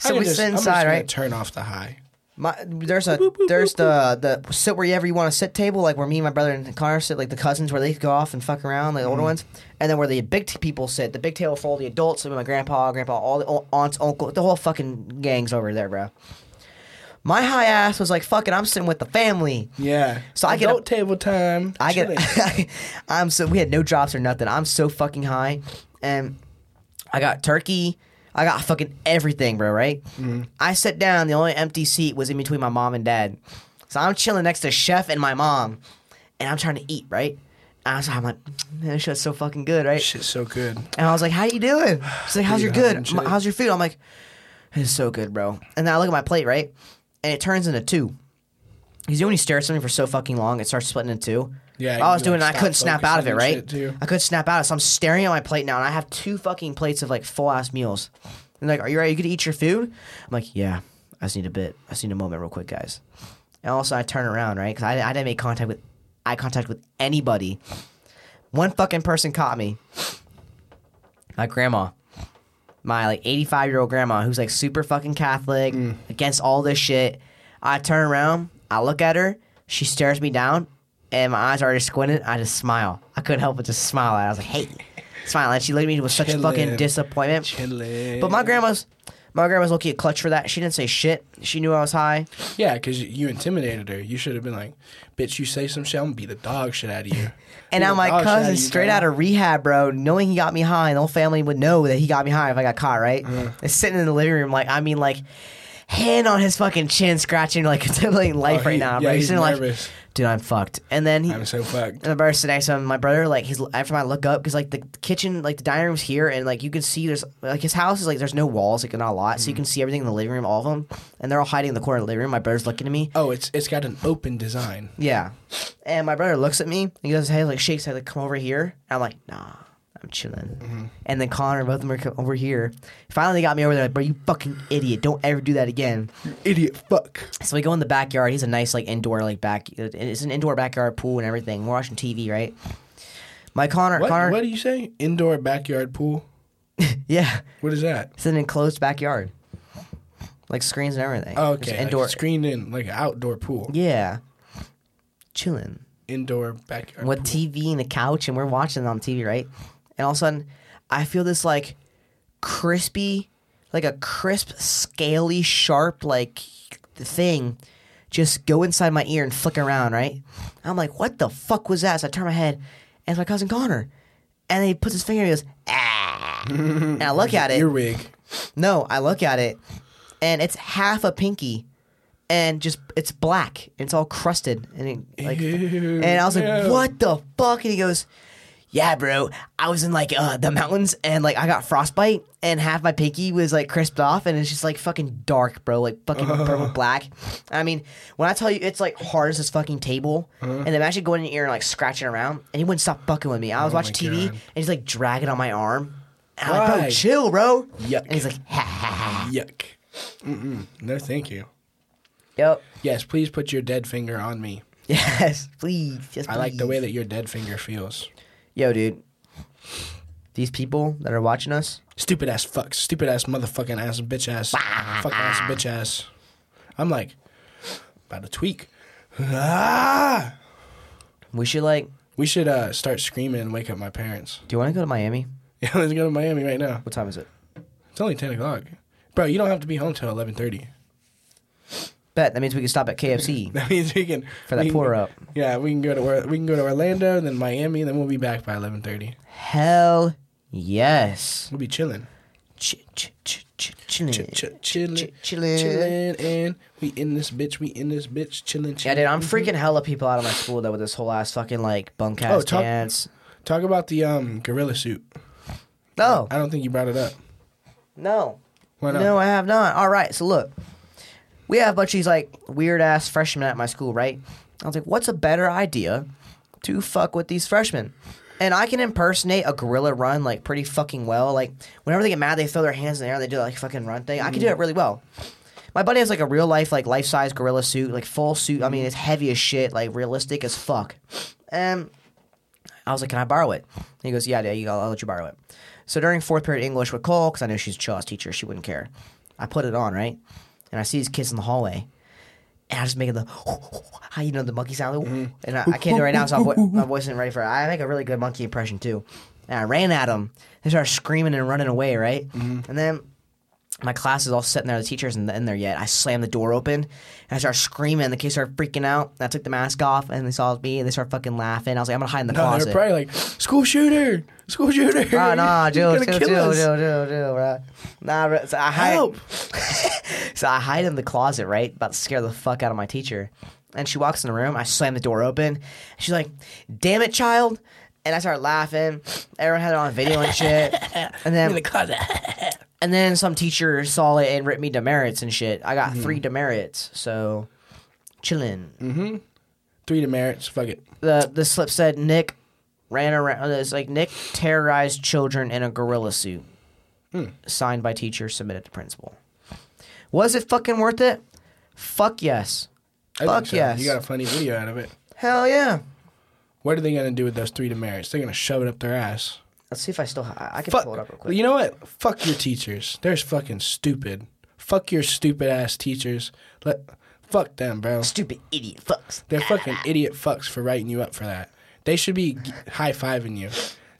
So we just- sit inside, right? Turn off the high. My, there's a there's the the sit wherever you want to sit table, like where me and my brother and Connor sit, like the cousins where they go off and fuck around, like the older mm. ones, and then where the big t- people sit, the big table for all the adults, my grandpa, grandpa, all the o- aunts, uncle, the whole fucking gang's over there, bro. My high ass was like, fucking I'm sitting with the family." Yeah. So I get adult a- table time. I Chilling. get, I'm so we had no drops or nothing. I'm so fucking high, and I got turkey. I got fucking everything, bro. Right? Mm-hmm. I sat down. The only empty seat was in between my mom and dad, so I'm chilling next to Chef and my mom, and I'm trying to eat. Right? And I was I'm like, man, this shit's so fucking good, right? Shit's so good. And I was like, "How you doing?" She's like, "How's your good? How's your food?" I'm like, "It's so good, bro." And then I look at my plate, right, and it turns into two. Because you know when you stare at something for so fucking long, it starts splitting in two. Yeah, I was doing it, like, and I couldn't snap out of it, right? and shit, too. I couldn't snap out of it, so I'm staring at my plate now, and I have two fucking plates of like full ass meals. And like, are you ready? You could eat your food? I'm like, yeah. I just need a bit. I just need a moment, real quick, guys. And also, I turn around, right? Because I, I didn't make contact with eye contact with anybody. One fucking person caught me. My grandma, my like 85 year old grandma, who's like super fucking Catholic, Mm. against all this shit. I turn around, I look at her, she stares me down, and my eyes already squinted. I just smile. I couldn't help but just smile. I was like, hey, smile. And she looked at me with such fucking disappointment. But my grandma's, my grandma's looking at clutch for that. She didn't say shit. She knew I was high. Yeah, because you intimidated her. You should have been like, bitch, you say some shit, I'm gonna beat the dog shit out of you. And now my dog shit out cousin, straight out of rehab, bro, knowing he got me high, and the whole family would know that he got me high if I got caught, right? Mm-hmm. It's sitting in the living room, like, I mean, like, hand on his fucking chin, scratching, like, contemplating life Oh, right now, yeah, bro. He's he's sitting like, nervous. Dude, I'm fucked. And then he, I'm so fucked. and the sitting next to him. My brother, like, he's after I look up, because like the kitchen, like the dining room's here, and like you can see there's like his house is like there's no walls, like not a lot, so you mm. can see everything in the living room, all of them, and they're all hiding in the corner of the living room. My brother's looking at me, Oh, it's it's got an open design. yeah, and my brother looks at me, and he goes, "Hey," like shakes, head, like, "Come over here." And I'm like, "Nah." I'm chilling, Mm-hmm. and then Connor, both of them are over here. Finally, they got me over there. Like, bro, you fucking idiot! Don't ever do that again. Idiot fuck. So we go in the backyard. He's a nice like indoor like back. It's an indoor backyard pool and everything. We're watching TV, right? My Connor, What, Connor, what do you say? Indoor backyard pool? yeah, What is that? it's an enclosed backyard, like screens and everything. Oh, It's okay. Like indoor. screened in, like an outdoor pool. yeah, chilling Indoor backyard with pool. TV and a couch, and we're watching it on TV, right? And all of a sudden, I feel this like crispy, like a crisp, scaly, sharp like thing just go inside my ear and flick around, right? I'm like, what the fuck was that? So I turn my head, and it's my cousin Connor. And then he puts his finger and he goes, ah. and I look at it. Earwig. No, I look at it, and it's half a pinky. and just it's black. And It's all crusted and it, like Ew, and I was like, no. "What the fuck?" And he goes, "Yeah, bro. I was in like uh, the mountains and like I got frostbite and half my pinky was like crisped off and it's just like fucking dark, bro. Like fucking purple black. I mean, when I tell you it's like hard as this fucking table, Uh-huh. and then actually going in your ear and like scratching around, and he wouldn't stop fucking with me. I was Oh watching TV God. and he's like dragging on my arm. And I'm like, Why? bro, chill, bro. Yuck. And he's like, ha ha ha. Yuck. Mm-mm. No, thank you. Yep. Yes, please put your dead finger on me. Yes, please. Just I like the way that your dead finger feels. Yo, dude. These people that are watching us, Stupid ass fucks. Stupid ass motherfucking ass bitch ass. fuck ass bitch ass. I'm like, about to tweak. Ah! we should like. We should uh, start screaming and wake up my parents. Do you want to go to Miami? Yeah, let's go to Miami right now. What time is it? It's only 10 o'clock. Bro, you don't have to be home till 11.30. Bet that means we can stop at KFC That means we can... for that we can- pour up. Yeah, we can go to Or- we can go to Orlando, then Miami, and then we'll be back by 11.30. Hell yes. We'll be chilling. Ch- ch- ch- ch- chilling. Ch- ch- chilling, Ch- chilling. chilling, and we in this bitch, we in this bitch, chilling, Yeah, chilling. dude, I'm freaking hella people out of my school though with this whole ass fucking like bunkast Oh, talk- dance. Talk about the um gorilla suit. No, I don't think you brought it up. no, Why not? no, I have not. All right, so look, we have a bunch of these like weird ass freshmen at my school, right? I was like, what's a better idea to fuck with these freshmen? And I can impersonate a gorilla run like pretty fucking well. Like whenever they get mad, they throw their hands in the air, they do like fucking run thing. I can do it mm. really well. My buddy has like a real life, like life size gorilla suit, like full suit. I mean, it's heavy as shit, like realistic as fuck. And I was like, "Can I borrow it?" And he goes, "Yeah, yeah, you, I'll, I'll let you borrow it." So during fourth period English with Cole, because I know she's a chill teacher, she wouldn't care. I put it on right, and I see these kids in the hallway, and I just make the how you know the monkey sound, mm-hmm. and I, I can't do it right now, so my, vo- my voice isn't ready for it. I make a really good monkey impression too, and I ran at them. They started screaming and running away, right, mm-hmm. and then my class is all sitting there. The teacher isn't in there yet. I slammed the door open and I started screaming. The kids started freaking out. And I took the mask off and they saw me and they started fucking laughing. I was like, I'm gonna hide in the No, closet. they're probably like, school shooter, school shooter. Oh, nah, He's Jill, gonna Jill, kill Jill, us. Jill, Jill, Jill, bro. Nah. So I hide. Help. so I hide in the closet, right? About to scare the fuck out of my teacher. And she walks in the room. I slam the door open. She's like, "Damn it, child!" And I start laughing. Everyone had it on video and shit. And then In the closet. And then some teacher saw it and wrote me demerits and shit. I got mm-hmm. three demerits, so chillin'. Mm-hmm. Three demerits. Fuck it. The the slip said Nick ran around. Uh, it's like Nick terrorized children in a gorilla suit. Hmm. Signed by teacher, submitted to principal. Was it fucking worth it? Fuck yes. I Fuck so. yes. You got a funny video out of it. Hell yeah. What are they gonna do with those three demerits? They're gonna shove it up their ass. Let's see if I still. I, I can Fuck. pull it up real quick. You know what? Fuck your teachers. They're fucking stupid. Fuck your stupid ass teachers. Let. Fuck them, bro. Stupid idiot fucks. They're fucking idiot fucks for writing you up for that. They should be high fiving you.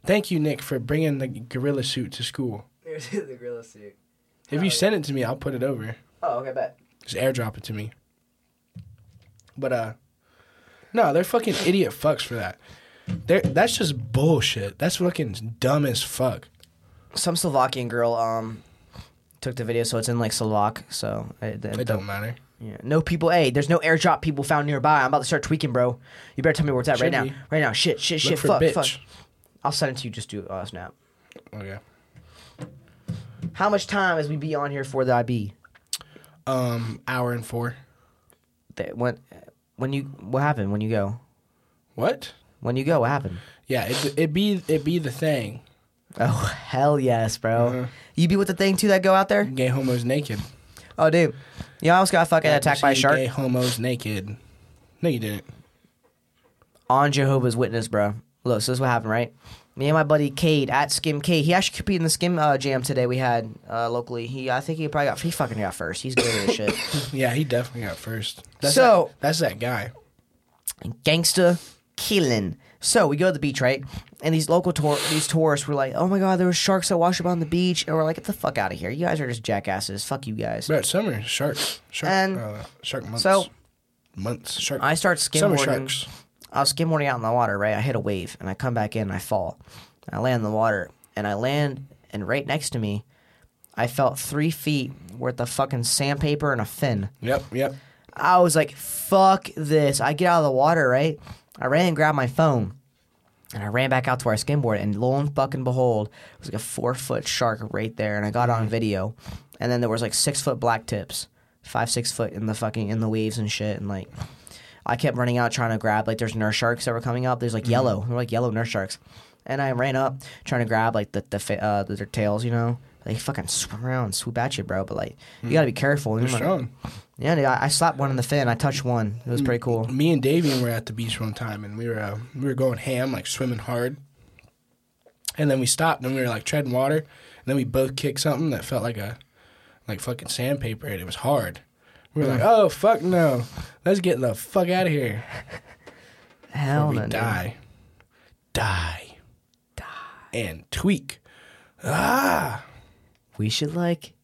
Thank you, Nick, for bringing the gorilla suit to school. Here's the gorilla suit. If you send it to me, I'll put it over. Oh, okay, bet. Just airdrop it to me. But uh, no, they're fucking idiot fucks for that. They're that's just bullshit. That's fucking dumb as fuck. Some Slovakian girl um took the video, so it's in like Slovak. So it, it It don't matter. Yeah. No people. Hey, there's no airdrop people found nearby. I'm about to start tweaking, bro. You better tell me where it's at right Should now. Right now. Shit, shit, Look shit. Fuck, bitch. fuck. I'll send it to you. Just do uh, snap. Okay. How much time has we be on here for the IB? Um, hour and four. That when when you what happened when you go What? When you go what happened? Yeah, it it be it be the thing. Oh hell yes, bro. Uh-huh. You be with the thing too that go out there? Gay homos naked. Oh dude, you almost got fucking attacked by a shark Gay homos naked. No, you didn't. on Jehovah's Witness, bro. Look, so this is what happened, right? Me and my buddy Cade at Skim K. He actually competed in the Skim uh, Jam today. We had uh, locally. He, I think he probably got. He fucking got first. He's good at this shit. Yeah, he definitely got first. That's So- that, that's that guy. gangsta killing. So we go to the beach, right? And these local tour these tourists were like, "Oh my god, there were sharks that washed up on the beach," and we're like, "Get the fuck out of here! You guys are just jackasses. Fuck you guys." Bro, summer sharks. Shark, And- uh, shark months. So months. Shark. I start summer skimboarding. sharks. I was skimboarding out in the water, right? I hit a wave and I come back in and I fall. I land in the water and I land, and right next to me, I felt three feet worth of fucking sandpaper and a fin. Yep, yep. I was like, fuck this. I get out of the water, right? I ran and grabbed my phone. And I ran back out to our skimboard, and lo and fucking behold, it was like a four foot shark right there, and I got on mm. video. And then there was like six foot black tips, five six foot in the fucking in the waves and shit, and like I kept running out trying to grab like there's nurse sharks that were coming up. There's like mm-hmm. yellow, they're like yellow nurse sharks, and I ran up trying to grab like the the uh, their tails, you know. They fucking swim around and swoop at you, bro. But like, you mm. gotta be careful. They're strong. Yeah, dude, I, I slapped one in the fin. I touched one. It was pretty cool. Me and Davian were at the beach one time, and we were uh, we were going ham, like swimming hard. And then we stopped, and we were like treading water, and then we both kicked something that felt like a like fucking sandpaper, and it was hard. We were like, "Oh fuck no, let's get the fuck out of here!" Hell no. die, die, die, and tweak. Ah, We should like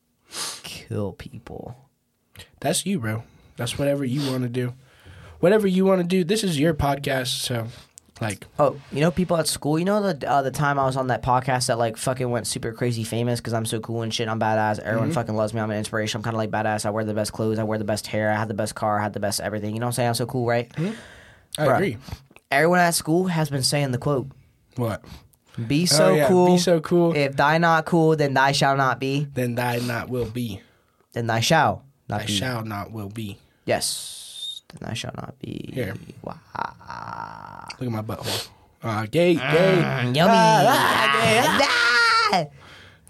kill people. That's you, bro. That's whatever you want to do. Whatever you want to do. This is your podcast, so like, Oh, you know, people at school. You know the uh, the time I was on that podcast that like fucking went super crazy famous because I'm so cool and shit. I'm badass. Everyone fucking loves me. I'm an inspiration. I'm kind of like badass. I wear the best clothes. I wear the best hair. I have the best car. I have the best everything. You know what I'm saying? I'm so cool, right? I Bruh. agree. Everyone at school has been saying the quote: What? "Be so oh, yeah. cool. Be so cool. If thy not cool, then thy shall not be. then thy not will be. Then thy shall not Thy be. shall not will be. Yes. Then thy shall not be. Here. Wow. Look at my butthole. Uh, gay, gay. Mm, Yummy. Ah.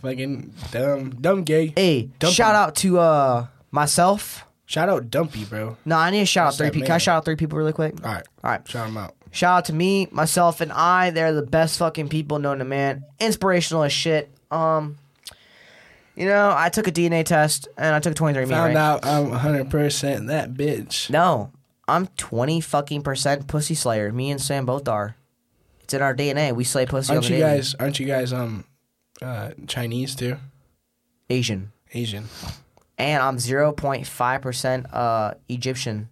Fucking dumb, dumb gay. Hey, Dumpy. shout out to uh myself. Shout out Dumpy, bro. No, I need to shout That's out three people. Can I shout out three people really quick? All right, All right. shout him out. Shout out to me, myself, and I. They're the best fucking people known to man. Inspirational as shit. Um, you know, I took a DNA test and I took a 23 Found right? out I'm 100% that bitch. No, I'm 20 fucking percent pussy slayer. Me and Sam both are. It's in our DNA. We slay pussy Aren't on the you guys? Aren't you guys um, uh, Chinese too? Asian. Asian. And I'm 0.5 percent uh Egyptian.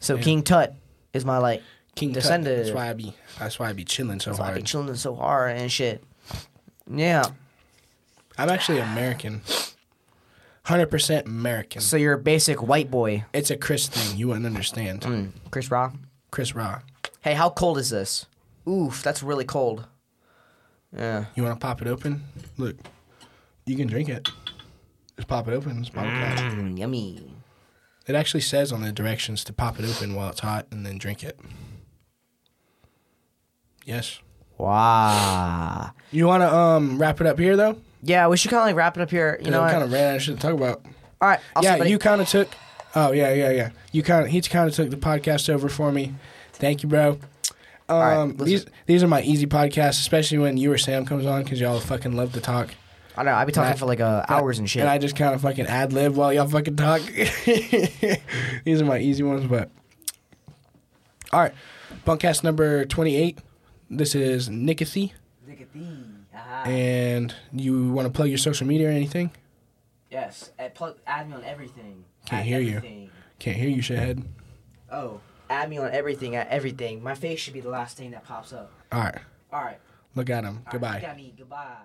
So. King Tut is my like. King Tut. That's why I be. That's why I be chilling so That's why I be hard. chilling so hard and shit. Yeah. I'm actually American. 100% American. So you're a basic white boy. It's a Chris thing. You wouldn't understand. Mm, Chris Rock. Chris Raw. Hey, how cold is this? Oof, that's really cold. Yeah. You want to pop it open? Look, you can drink it. Just pop it open. It's bottle cap. Mm, yummy. It actually says on the directions to pop it open while it's hot and then drink it. Yes. Wow. You want to um wrap it up here though? Yeah, we should kind of like wrap it up here. You know kind of ran out of shit to talk about. All right. I'll yeah, you kind of took. Oh yeah, yeah, yeah. You kind of he kind of took the podcast over for me. Thank you, bro. Um, right, these these are my easy podcasts, especially when you or Sam comes on because y'all fucking love to talk. I know. I'd be talking Matt- for like uh, hours and shit. And I just kind of fucking ad lib while y'all fucking talk. These are my easy ones, but all right. Bunkast number twenty eight. This is Nickathy, and you want to plug your social media or anything? Yes. Add, plug, add me on everything. Can't hear you. Can't hear you, shithead. Oh, add me on everything. At everything. My face should be the last thing that pops up. All right, All right. look at him. All right, Goodbye. look at me. Goodbye.